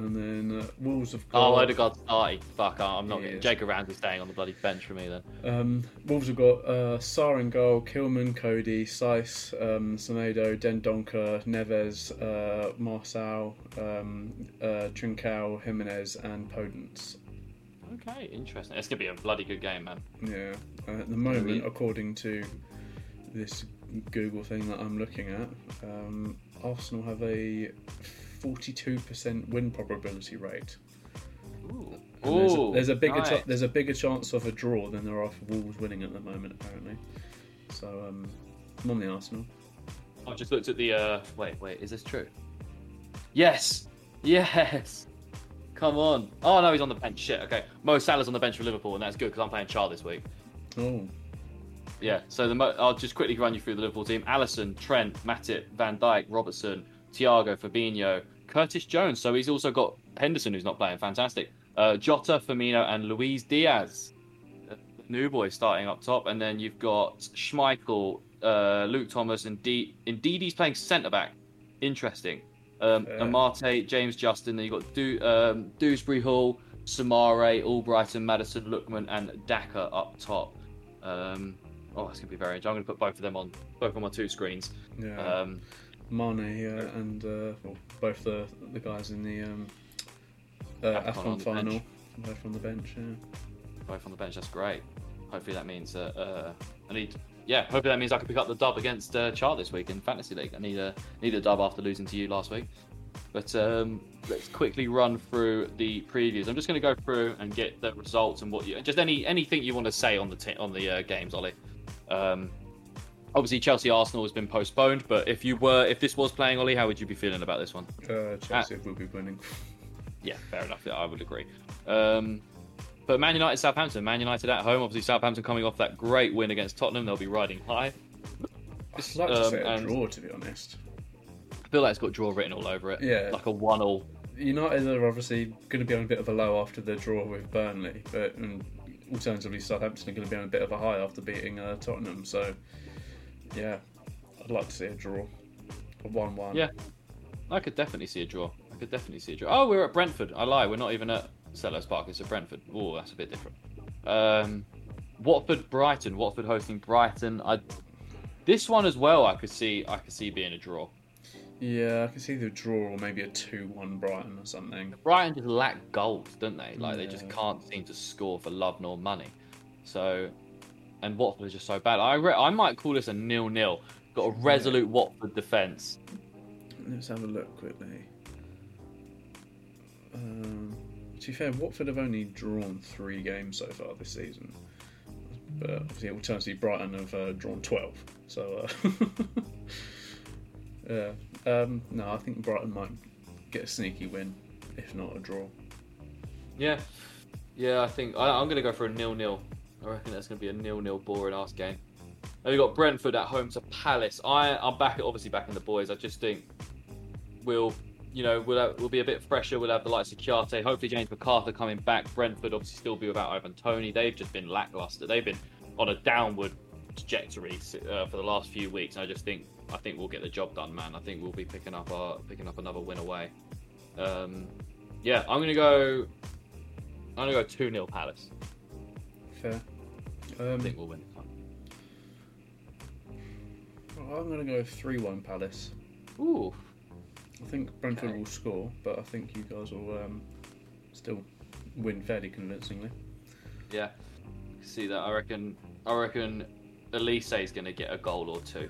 And then uh, Wolves have got.
Oh, Odegaard's starting. Fuck, I'm not getting.
is.
Jacob Ramsey's staying on the bloody bench for me then.
Um, Wolves have got uh, Sá in goal, Kilman, Coady, Saïss, um, Semedo, Dendoncker, Neves, uh, Marçal, um, uh, Trincao, Jimenez, and Podence.
Okay, interesting. It's gonna be a bloody good game, man.
Yeah. Uh, at the moment, according to this Google thing that I'm looking at, um, Arsenal have a 42% win probability rate.
Ooh,
there's, a, there's a bigger
nice.
there's a bigger chance of a draw than there are for Wolves winning at the moment, apparently. So um, I'm on the Arsenal.
I've just looked at the. uh Wait, wait, is this true? Yes, yes. Come on. Oh no, he's on the bench. Shit. Okay, Mo Salah's on the bench for Liverpool, and that's good because I'm playing Char this week.
Oh,
Yeah. So the Mo- I'll just quickly run you through the Liverpool team: Alisson, Trent, Matip, Van Dijk, Robertson, Thiago, Fabinho, Curtis Jones. So he's also got Henderson, who's not playing. Fantastic. Uh, Jota, Firmino, and Luis Diaz. New boy starting up top, and then you've got Schmeichel, uh, Luke Thomas, and D. Indeed, he's playing centre back. Interesting. Um. Amartey, James Justin. Then you've got du- um, Dewsbury Hall, Soumaré, Albrighton, Maddison, Lookman, and Daka up top. Um, oh, it's gonna be very. interesting. I'm gonna put both of them on both on my two screens.
yeah.
Um,
Mane uh, and uh, well, both the the guys in the um, uh,
Afcon
final,
bench.
both on the bench. Yeah.
both on the bench. That's great. Hopefully that means that uh, I need. Yeah, hopefully that means I can pick up the dub against uh, Chart this week in fantasy league. I need a need a dub after losing to you last week. But um, let's quickly run through the previews. I'm just going to go through and get the results and what you just any anything you want to say on the t- on the uh, games, Ollie. Um, obviously Chelsea Arsenal has been postponed, but if you were if this was playing, Ollie, how would you be feeling about this one?
Uh, Chelsea will be winning. <laughs>
Yeah, fair enough. Yeah, I would agree. Um, but Man United, Southampton. Man United at home. Obviously, Southampton coming off that great win against Tottenham. They'll be riding high.
I'd like to
Um,
say a
and-
draw, to be honest.
I feel like it's got draw written all over it.
Yeah.
Like a one-all.
United are obviously going to be on a bit of a low after the draw with Burnley, but alternatively Southampton are going to be on a bit of a high after beating uh, Tottenham. So, yeah, I'd like to see a draw, a one-one.
Yeah. I could definitely see a draw. I could definitely see a draw. Oh, we're at Brentford. I lie. We're not even at Selhurst Park. It's at Brentford. Oh, that's a bit different. Um, Watford, Brighton. Watford hosting Brighton. I. This one as well. I could see. I could see being a draw.
yeah, I can see the draw or maybe a two-one Brighton or something.
Brighton just lack goals, don't they? Like they just can't seem to score for love nor money. So, and Watford is just so bad. I re- I might call this a nil-nil. Got a resolute Watford defence.
Let's have a look quickly. Um, to be fair, Watford have only drawn three games so far this season. But obviously, alternatively, Brighton have uh, drawn 12. So, uh, <laughs> yeah. Um, no, I think Brighton might get a sneaky win, if not a draw.
Yeah, yeah. I think I, I'm going to go for a nil-nil. I reckon that's going to be a nil-nil boring ass game. Then we've got Brentford at home to Palace. I I'm back, obviously back in the boys. I just think we'll, you know, we'll have, we'll be a bit fresher. We'll have the likes of Kouyaté. Hopefully James McArthur coming back. Brentford obviously still be without Ivan Toney. They've just been lackluster. They've been on a downward trajectory uh, for the last few weeks. And I just think I think we'll get the job done, man. I think we'll be picking up our picking up another win away. Um, yeah, I'm gonna go. I'm gonna go two 0 Palace.
Fair.
I
Um,
think we'll win. one.
I'm going to go 3 1 Palace.
Ooh,
I think Brentford
Okay.
will score, but I think you guys will um, still win fairly convincingly.
yeah. See that? I reckon. I reckon. Olise is gonna get a goal or two,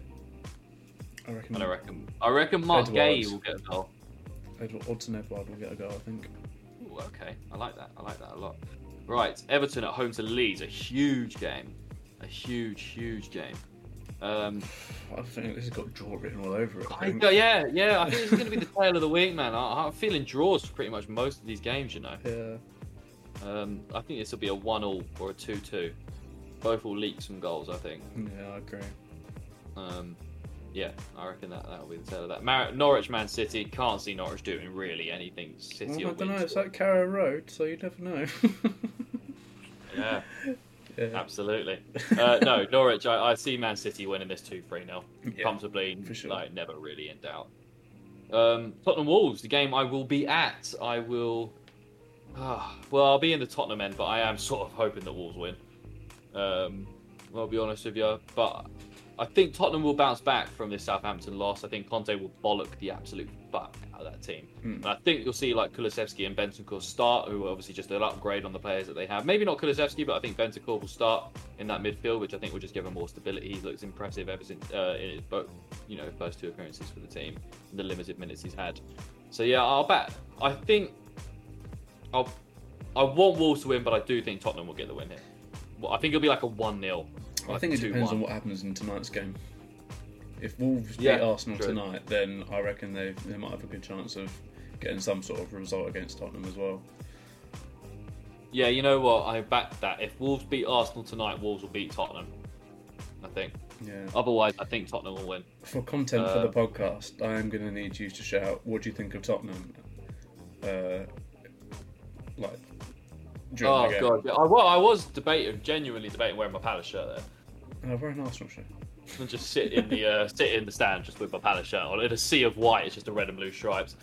I reckon,
and I reckon. I reckon Marc
Guéhi
will get a goal.
Edouard, Odsonne Edouard will get a goal, I think.
Ooh, okay. I like that. I like that a lot. Right, Everton at home to Leeds, a huge game, a huge, huge game. Um,
I think this has got draw written all over it. I
I, yeah, yeah. I think this is going to be the tale of the week, man. I, I'm feeling draws for pretty much most of these games, you know.
Yeah.
Um, I think this will be a one-all or a two-two. Both will leak some goals, I think.
Yeah, I agree.
Um, yeah, I reckon that that'll be the tale of that. Mar- Norwich, Man City. Can't see Norwich doing really anything. City
Well, I don't know. It's like Carrow Road, so you never know. <laughs>
Yeah,
yeah.
absolutely. Uh, no, <laughs> Norwich. I, I see Man City winning this two three 0 comfortably.
for sure.
Like never really in doubt. Um, Tottenham Wolves, the game I will be at. I will. Ah, well, I'll be in the Tottenham end, but I am sort of hoping that Wolves win. Um, I'll be honest with you, but I think Tottenham will bounce back from this Southampton loss. I think Conte will bollock the absolute fuck out of that team.
Mm.
And I think you'll see like Kulusevski and Bentancur start, who are obviously just an upgrade on the players that they have. Maybe not Kulusevski, but I think Bentancur will start in that midfield, which I think will just give him more stability. He looks impressive ever since uh, in his both, you know, first two appearances for the team, the limited minutes he's had. So yeah, I'll bet. I think I'll. I want Wolves to win, but I do think Tottenham will get the win here. Well, I think it'll be like a one 0
I think it depends on what happens in tonight's game. If Wolves
Yeah,
beat Arsenal
true.
tonight, then I reckon they they might have a good chance of getting some sort of result against Tottenham as well.
Yeah, you know what? I back that. If Wolves beat Arsenal tonight, Wolves will beat Tottenham. I think.
Yeah.
Otherwise, I think Tottenham will win.
For content for
Uh,
the podcast, I am going to need you to shout. What do you think of Tottenham? Uh, like
Oh god, yeah. I, well, I was debating, genuinely debating wearing my Palace shirt there,
Uh, we're an Arsenal shirt.
and just sit in the uh, <laughs> sit in the stand just with my Palace shirt on. In a sea of white, it's just a red and blue stripes.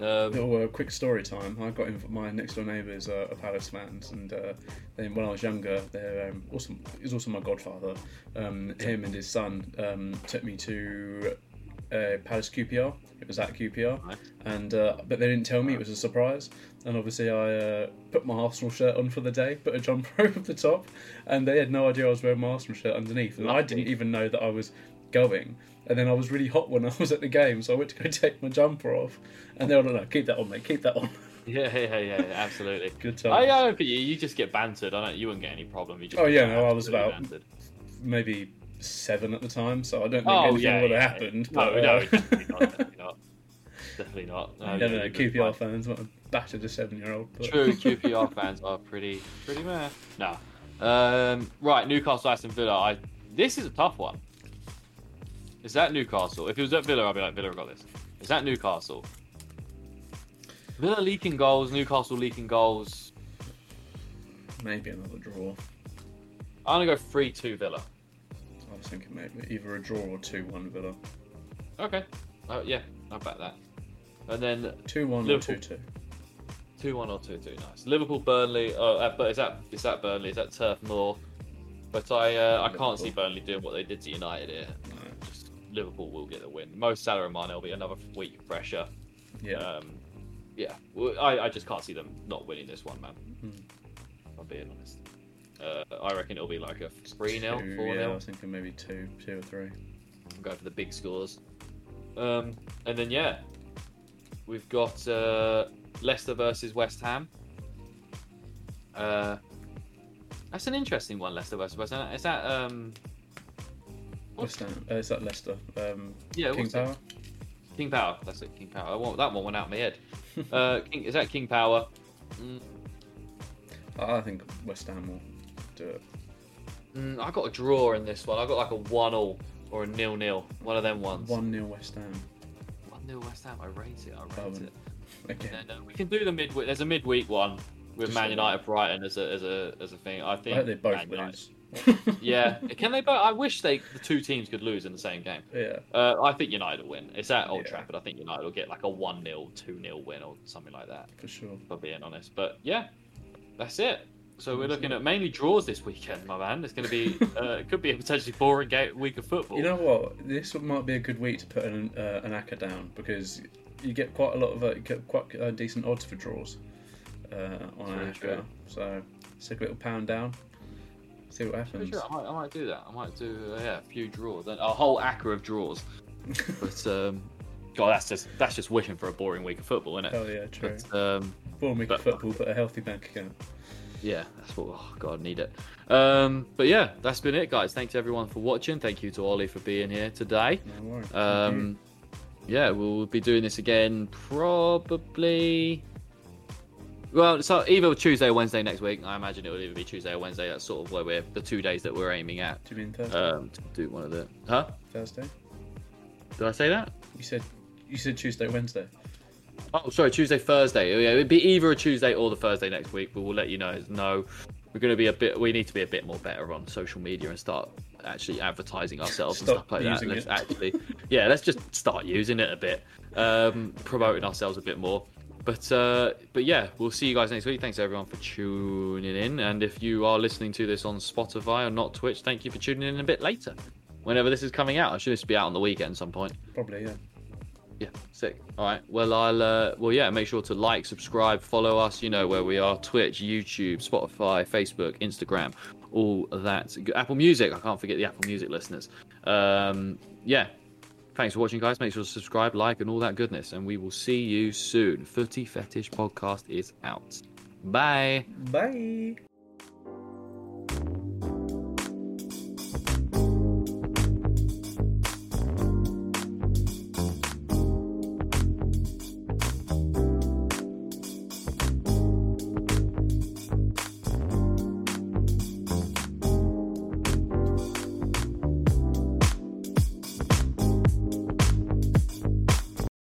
Um,
Little uh, quick story time. I got in. My next door neighbours are, are Palace fans, and uh, then when I was younger, they're um, also he's also my godfather. Um, him and his son um, took me to uh, Palace QPR. It was at QPR,
Nice.
and uh, but they didn't tell me it was a surprise. And obviously, I uh, put my Arsenal shirt on for the day, put a jumper <laughs> over the top, and they had no idea I was wearing my Arsenal shirt underneath, and I didn't even know that I was going. And then I was really hot when <laughs> I was at the game, so I went to go take my jumper off, and they were like, "No, keep that on, mate, keep that on." <laughs>
yeah, yeah, yeah, yeah, absolutely.
Good time.
I, I don't think you, you just get bantered. I don't. You wouldn't get any problem. You just
Oh, yeah, no, I was about-
bantered.
Maybe seven at the time, so I don't think
Oh
anything
yeah,
would have
yeah.
happened.
No,
but,
no,
uh,
definitely not. Definitely not. Definitely not. <laughs> No, you
no, QPR fans might have battered a seven-year-old. But...
True, <laughs> QPR fans are pretty pretty mad. No. Um, right, Newcastle Aston Villa. I this is a tough one. Is that Newcastle? If it was at Villa, I'd be like, Villa got this. Is that Newcastle? Villa leaking goals, Newcastle leaking goals.
Maybe another draw.
I'm gonna go three two Villa.
I was thinking maybe either a draw or two-one Villa.
Okay. Oh yeah, I bet that. And then
Two-one or two-two.
two one or two two. Nice. Liverpool Burnley. Oh, uh, but is that is that Burnley? Is that Turf Moor? But I uh, I can't see Burnley doing what they did to United here.
No.
Just Liverpool will get the win. Mo Salah and Mane will be another week of pressure.
Yeah.
Um, yeah, I, I just can't see them not winning this one, man.
Hmm.
If I'm being honest. Uh, I reckon it'll be like a 3 0,
Two,
4
Yeah, I
0.
was thinking maybe two, two or three.
I'm going for the big scores. Um, and then, yeah, we've got uh, Leicester versus West Ham. Uh, that's an interesting one, Leicester versus West Ham. Is that. Um,
West Ham. Uh, is that Leicester? Um,
yeah,
King
what's it?
Power.
King Power. That's it, King Power. I want, that one went out of my head. <laughs> uh, King, is that King Power? Mm,
I I think West Ham will do it.
Mm, I got a draw in this one. I got like a one all or a nil nil. One of them ones.
One 0 West Ham.
One nil West Ham. I rate it. I rate
Um,
it. <laughs>
Again.
And, uh, we can do the midweek. There's a midweek one with
Just
Man
like
United Brighton as a as a as a thing. I
I
think.
hope they both
Man
lose. <laughs>
Yeah. <laughs> Can they both? I wish they the two teams could lose in the same game.
yeah.
Uh, I think United will win. It's at Old
Yeah.
Trafford. I think United will get like a one 0 two 0 win or something like that.
For sure.
For being honest. But yeah, that's it. So we're looking at mainly draws this weekend, my man. It's going to be, <laughs> uh, it could be a potentially boring game, week of football.
You know what? This might be a good week to put an uh, an acca down because you get quite a lot of uh, you get quite uh, decent odds for draws uh, on acca. So stick a little pound down. See what happens.
sure, I might, I might do that. I might do uh, yeah, a few draws, then a whole acre of draws. <laughs> But um, God, that's just that's just wishing for a boring week of football, isn't it?
Oh yeah, true.
But um,
Born week of football, but a healthy bank account.
Yeah, that's what. Oh God, need it. Um, but yeah, that's been it, guys. Thanks everyone for watching. Thank you to Ollie for being here today.
No
Um, yeah, we'll be doing this again probably. Well, so either Tuesday or Wednesday next week. I imagine it will either be Tuesday or Wednesday. That's sort of where we're the two days that we're aiming at.
Do you mean Thursday?
Um, to do one of the. Huh?
Thursday?
Did I say that?
You said you said Tuesday, Wednesday.
Oh, sorry, Tuesday, Thursday. Oh, yeah, it'd be either a Tuesday or the Thursday next week, but we'll let you know. No, we're going to be a bit. We need to be a bit more better on social media and start actually advertising ourselves and stuff like that. Let's
it.
actually, yeah, let's just start using it a bit, um, promoting ourselves a bit more. But uh, but yeah, we'll see you guys next week. Thanks everyone for tuning in, and if you are listening to this on Spotify or not Twitch, thank you for tuning in a bit later. whenever this is coming out. I should just be out on the weekend some point.
Probably, yeah.
Yeah, sick. All right. Well, I'll. Uh, well, yeah. Make sure to like, subscribe, follow us. You know where we are: Twitch, YouTube, Spotify, Facebook, Instagram, all that. Apple Music. I can't forget the Apple Music listeners. Um, yeah. Thanks for watching, guys. Make sure to subscribe, like, and all that goodness. And we will see you soon. Footy Fetish Podcast is out. Bye.
Bye.